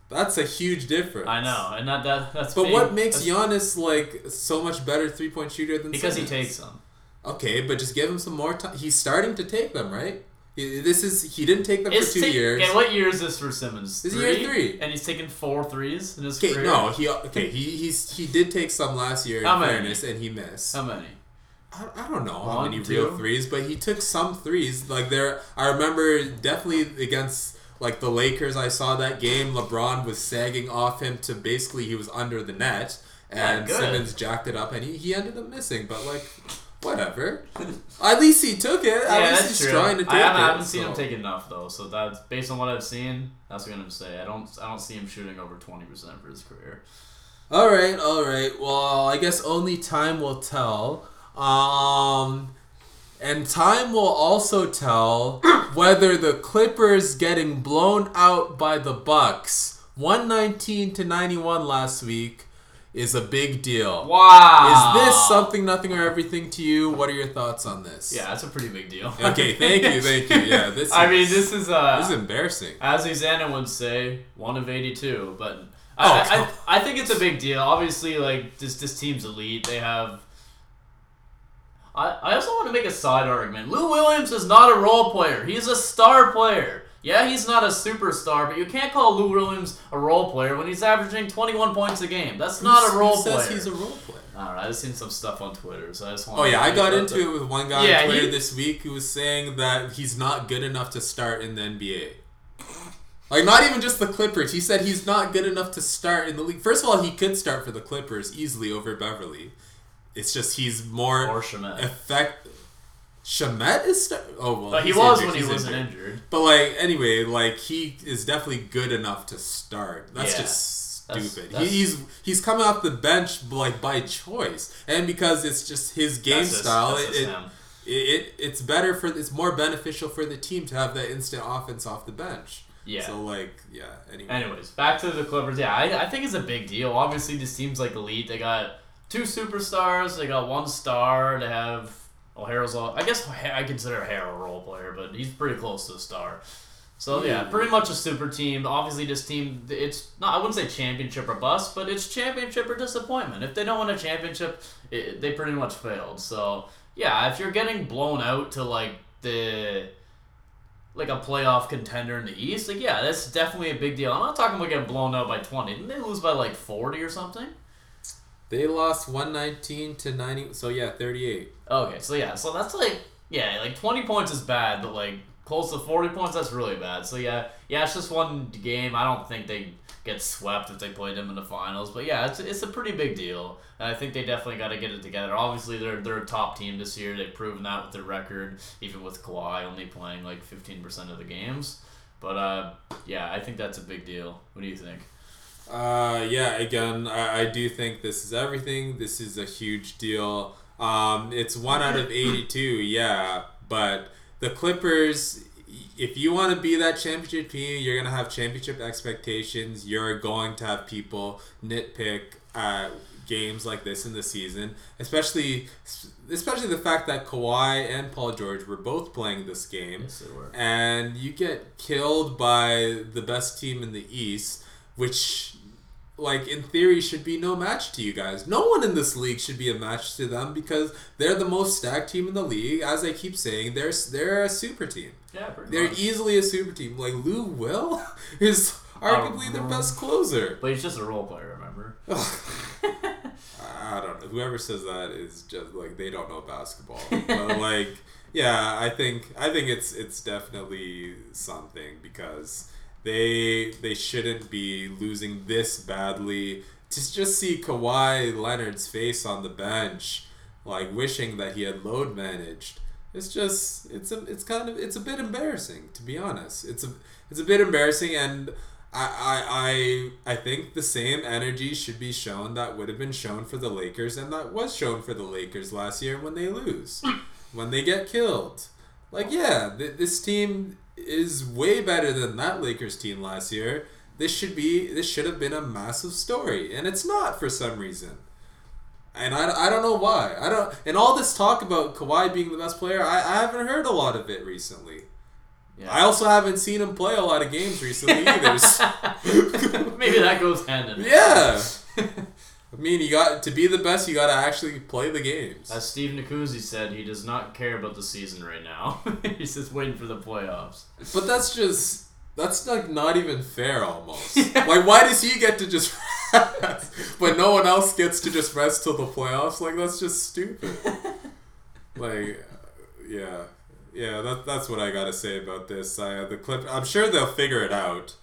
That's a huge difference. I know, and that, that that's. But big. what makes Giannis like so much better three point shooter than Because he Simmons? takes them. Okay, but just give him some more time. He's starting to take them, right? He- This is he didn't take them It's for two ta- years. Okay, what year is this for Simmons? This is year three. and he's taken four threes in his career. no, he okay he he's he did take some last year in many? fairness, and he missed. How many? I, I don't know how many real threes, but he took some threes. Like there, I remember definitely against like the Lakers. I saw that game. LeBron was sagging off him to basically he was under the net, and. Simmons jacked it up, and he, he ended up missing. But like, whatever. At least he took it. At yeah, least he's true. trying to take I haven't, it. I haven't seen him take enough though, so that's based on what I've seen. That's what I'm gonna say. I don't. I don't see him shooting over twenty percent for his career. All right, all right. Well, I guess only time will tell. Um, and time will also tell whether the Clippers getting blown out by the Bucks, one nineteen to ninety one last week, is a big deal. Wow. Is this something, nothing, or everything to you? What are your thoughts on this? Yeah, that's a pretty big deal. Okay. Thank you. Thank you. Yeah. This. Is, I mean, this is uh, this is embarrassing. as Susanna would say, one of eighty-two. But Oh, I, I, I think it's a big deal. Obviously, like this, this team's elite. They have. I, I also want to make a side argument. Lou Williams is not a role player. He's a star player. Yeah, he's not a superstar, but you can't call Lou Williams a role player when he's averaging 21 points a game. That's not Who a role player. says he's a role player? I don't know. I just seen some stuff on Twitter, so I just want. Oh yeah, I got into it with one guy Yeah, on Twitter he- this week who was saying that he's not good enough to start in the NBA. Like not even just the Clippers. He said he's not good enough to start in the league. First of all, he could start for the Clippers easily over Beverley. It's just he's more Or Shamet. effect. Shamet is start. Oh well, But he was injured, when he he's wasn't injured. injured. But like anyway, like he is definitely good enough to start. That's Yeah. just stupid. that's- he, he's he's coming off the bench like by choice, and because it's just his game That's style. that's it, just it, him. it, it it's better for it's more beneficial for the team to have that instant offense off the bench. Yeah. So like yeah. Anyway. Anyways, back to the Clippers. Yeah, I, I think it's a big deal. Obviously, this team's like elite. They got two superstars. They got one star. They have Harrell's. all- I guess I consider Harrell a role player, but he's pretty close to a star. So yeah, pretty much a super team. Obviously, this team it's not. I wouldn't say championship or bust, but it's championship or disappointment. If they don't win a championship, it, they pretty much failed. So yeah, if you're getting blown out to like the like a playoff contender in the East, like yeah, that's definitely a big deal. I'm not talking about getting blown out by 20. Didn't they lose by like 40 or something? They lost one nineteen to ninety. So yeah, thirty eight. Okay, so yeah, so that's like yeah, like 20 points is bad, but like close to 40 points, that's really bad. So yeah, yeah, it's just one game. I don't think they get swept if they played them in the finals, but yeah, it's, it's a pretty big deal. And I think they definitely got to get it together. Obviously, they're they're a top team this year. They've proven that with their record, even with Kawhi only playing like 15% of the games. But uh, yeah, I think that's a big deal. What do you think? Uh, yeah, again, I, I do think this is everything. This is a huge deal. Um, it's one out of 82, yeah, but the Clippers, if you want to be that championship team, you're going to have championship expectations. You're going to have people nitpick at games like this in the season, especially especially the fact that Kawhi and Paul George were both playing this game Yes, they were. and you get killed by the best team in the East, which, like in theory, should be no match to you guys. No one in this league should be a match to them because they're the most stacked team in the league. As I keep saying, they're they're a super team. Yeah, pretty They're much. easily a super team. Like Lou Will is arguably their best closer. But he's just a role player, remember? I don't know. Whoever says that is just like they don't know basketball. but like, yeah, I think I think it's it's definitely something because they they shouldn't be losing this badly. To just see Kawhi Leonard's face on the bench, like wishing that he had load managed. It's just it's a it's kind of it's a bit embarrassing to be honest. It's a it's a bit embarrassing and I, I I I think the same energy should be shown that would have been shown for the Lakers and that was shown for the Lakers last year when they lose, when they get killed. Like yeah, th- this team is way better than that Lakers team last year. This should be this should have been a massive story and it's not for some reason. And I, I don't know why. I don't and all this talk about Kawhi being the best player, I, I haven't heard a lot of it recently. Yeah. I also haven't seen him play a lot of games recently either. Maybe that goes hand in hand. yeah. I mean, you got to be the best. You got to actually play the games. As Steve Nikuzi said, he does not care about the season right now. He's just waiting for the playoffs. But that's just that's like not even fair almost. Like, why does he get to just rest, but no one else gets to just rest till the playoffs? Like, that's just stupid. Like, yeah, yeah. That that's what I gotta say about this. I, the clip. I'm sure they'll figure it out.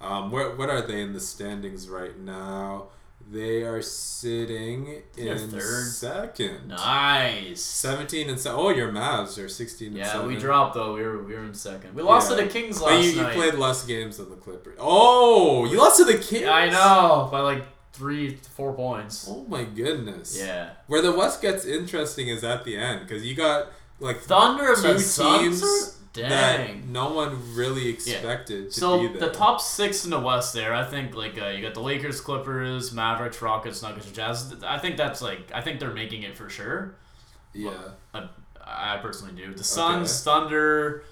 Um, where what are they in the standings right now? They are sitting They're in third. second. Nice. 17 and se- oh your Mavs are 16 and Yeah, 7. we dropped though. We were we were in second. We lost Yeah. to the Kings But last you, you night. played less games than the Clippers. Oh, you lost to the Kings. Yeah, I know by like three, four points. Oh my goodness. Yeah. Where the West gets interesting is at the end because you got like Thunder and two the Suns. teams are- that Dang. no one really expected to So be there. the top six in the West, there, I think like uh, you got the Lakers, Clippers, Mavericks, Rockets, Nuggets, Jazz. I think that's like I think they're making it for sure. yeah, I, I personally do. The Suns, Thunder,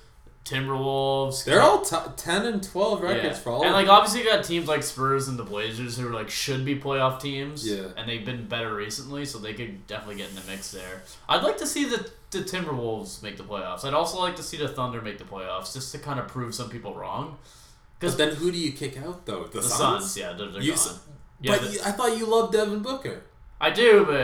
Timberwolves. they're all t- 10 and 12 Yeah. records for all. and like obviously you got teams like Spurs and the Blazers who are like should be playoff teams. Yeah. And they've been better recently, so they could definitely get in the mix there. I'd like to see the the Timberwolves make the playoffs. I'd also like to see the Thunder make the playoffs, just to kind of prove some people wrong. Because then who do you kick out though? The, The Suns. Suns, yeah, they're, they're You gone. Yeah, but the- you, I thought you loved Devin Booker. I do, but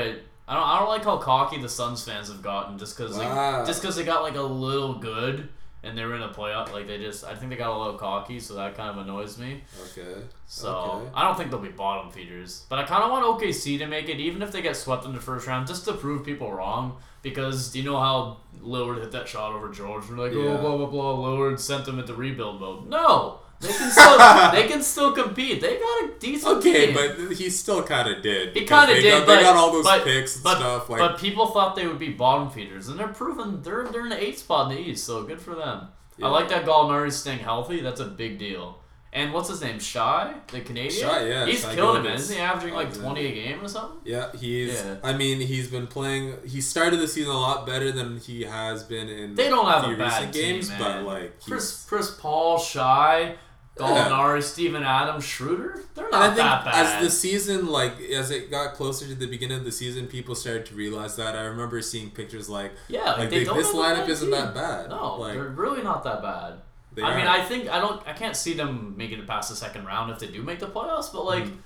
I don't. I don't like how cocky the Suns fans have gotten just because Wow. just because they got like a little good and they were in a playoff. Like they just, I think they got a little cocky, so that kind of annoys me. Okay. So Okay. I don't think they'll be bottom feeders, but I kind of want OKC to make it, even if they get swept in the first round, just to prove people wrong. Because do you know how Lillard hit that shot over George? We're like, oh, Yeah. oh, blah blah blah. Lillard sent them into rebuild mode. No, they can still they can still compete. They got a decent Okay, team. but he still kind of did. He kind of did, Got, but they got all those but, picks and but, stuff. Like, but people thought they would be bottom feeders, and they're proven they're they're in the eighth spot in the East. So good for them. Yeah. I like that Gallinari's staying healthy. That's a big deal. And what's his name? Shai, the Canadian. Shai, yeah, he's Shai killing it, man. Isn't he averaging oh, like twenty a game or something? yeah, he's. Yeah. I mean, he's been playing. He started the season a lot better than he has been in. They don't have a bad recent team, games, man. but like, Chris, Chris Paul, Shai, Gallinari, Steven Adams, Schroeder. They're not I think that bad. as the season, like as it got closer to the beginning of the season, people started to realize that. I remember seeing pictures like, yeah, like, like they they- this lineup isn't team. that bad. No, Like- they're really not that bad. They I mean. I think I don't. I can't see them making it past the second round if they do make the playoffs. But like, hmm.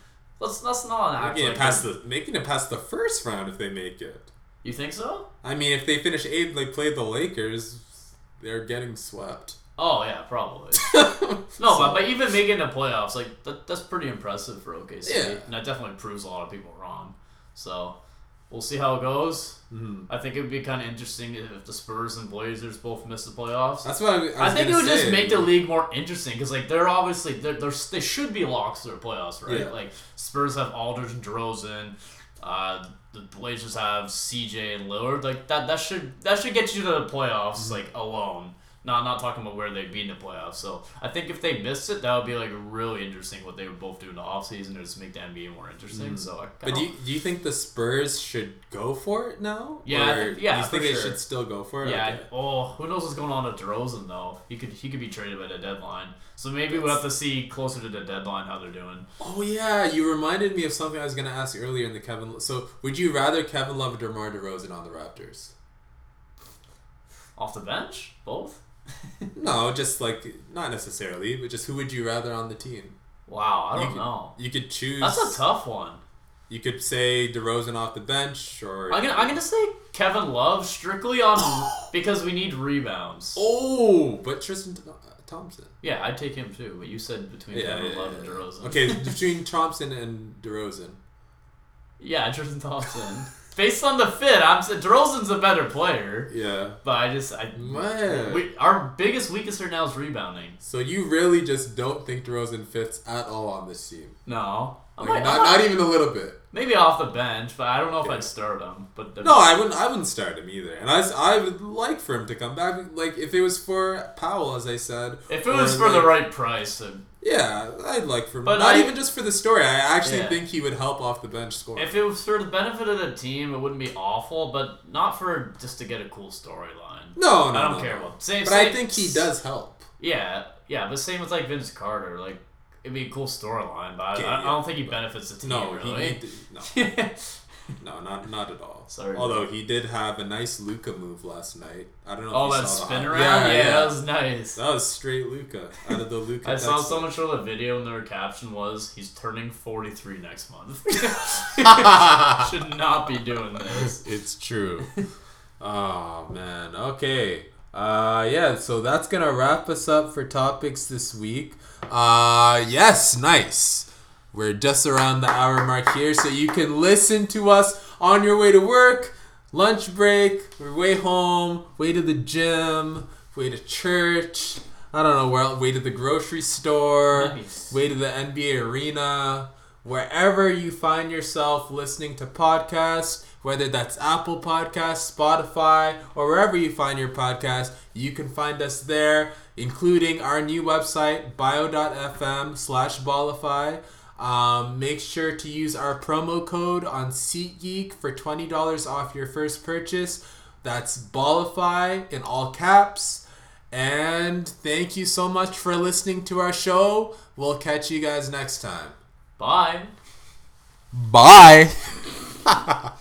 let's let's not act making like it past they're- the making it past the first round if they make it. You think so? I mean, if they finish eighth, they play the Lakers, they're getting swept. Oh yeah, probably. No, but, but even making the playoffs, like that, that's pretty impressive for OKC. Yeah. And that definitely proves a lot of people wrong. So we'll see how it goes. Mhm. I think it would be kind of interesting if the Spurs and Blazers both miss the playoffs. That's what I, I, think it would just make the league more interesting because like they're obviously they're, they're they should be locks to their playoffs, right? Yeah. Like Spurs have Aldridge and DeRozan, uh, the Blazers have CJ and Lillard. Like that that should that should get you to the playoffs Mm-hmm. like alone. Not not talking about where they'd be in the playoffs. So I think if they missed it, that would be like really interesting what they would both do in the offseason to just make the NBA more interesting. Mm. So I. But do you, do you think the Spurs should go for it now? Yeah, I Or think- yeah, You think for they sure. should still go for it? Yeah. Okay. Oh, who knows what's going on with DeRozan though? He could he could be traded by the deadline. So maybe we'll have to see closer to the deadline how they're doing. Oh yeah, you reminded me of something I was gonna ask earlier in the Kevin. So would you rather Kevin Love or DeMar DeRozan on the Raptors? Off the bench, both. No, just like not necessarily, but just who would you rather on the team? Wow, I You don't could- know. You could choose. That's a tough one. You could say DeRozan off the bench, or I'm gonna I'm gonna say Kevin Love strictly on because we need rebounds. oh, but Tristan uh, Thompson. Yeah, I'd take him too. But you said between Yeah, Kevin yeah, Love yeah, and. DeRozan. Okay, between Thompson and DeRozan. Yeah, Tristan Thompson. Based on the fit, I'm DeRozan's a better player. Yeah. But I just I Man. we, our biggest weakness right now is rebounding. So you really just don't think DeRozan fits at all on this team? No, Like might- not, not even a little bit. maybe off the bench, but I don't know if. I'd start him. But No, I wouldn't. I wouldn't start him either. And I, I would like for him to come back. Like if it was for Powell, as I said. if it was or, for the right price, then Yeah, I'd like for. But Not I- even just for the story. I actually Yeah. think he would help off the bench score. If it was for the benefit of the team, it wouldn't be awful, but not for just to get a cool storyline. no, no, I don't no, care no. about. Same, But same, I think he does help. Yeah, yeah, but same with like Vince Carter. Like it'd be a cool storyline, but I, Okay, I, I don't think he benefits the team No, really. he no, no, not not at all. Sorry. Although he did have a nice Luka move last night. I don't know. oh, if you that saw the spin hi- around, Yeah, yeah, yeah. that was nice. That was straight Luka out of the Luka. I saw text. someone show the video and their caption was, "He's turning 43 next month." Should not be doing this. It's true. oh man. Okay. Uh yeah, so that's gonna wrap us up for topics this week. Uh yes, nice. We're just around the hour mark here, so you can listen to us on your way to work, lunch break, or way home, way to the gym, way to church. I don't know where. Way to the grocery store, Nice. way to the NBA arena, wherever you find yourself listening to podcasts, whether that's Apple Podcasts, Spotify, or wherever you find your podcast, you can find us there, including our new website, bio.fm slash ballify. Um, make sure to use our promo code on SeatGeek for $20 off your first purchase. That's ballify in all caps. And thank you so much for listening to our show. We'll catch you guys next time. Bye. Bye.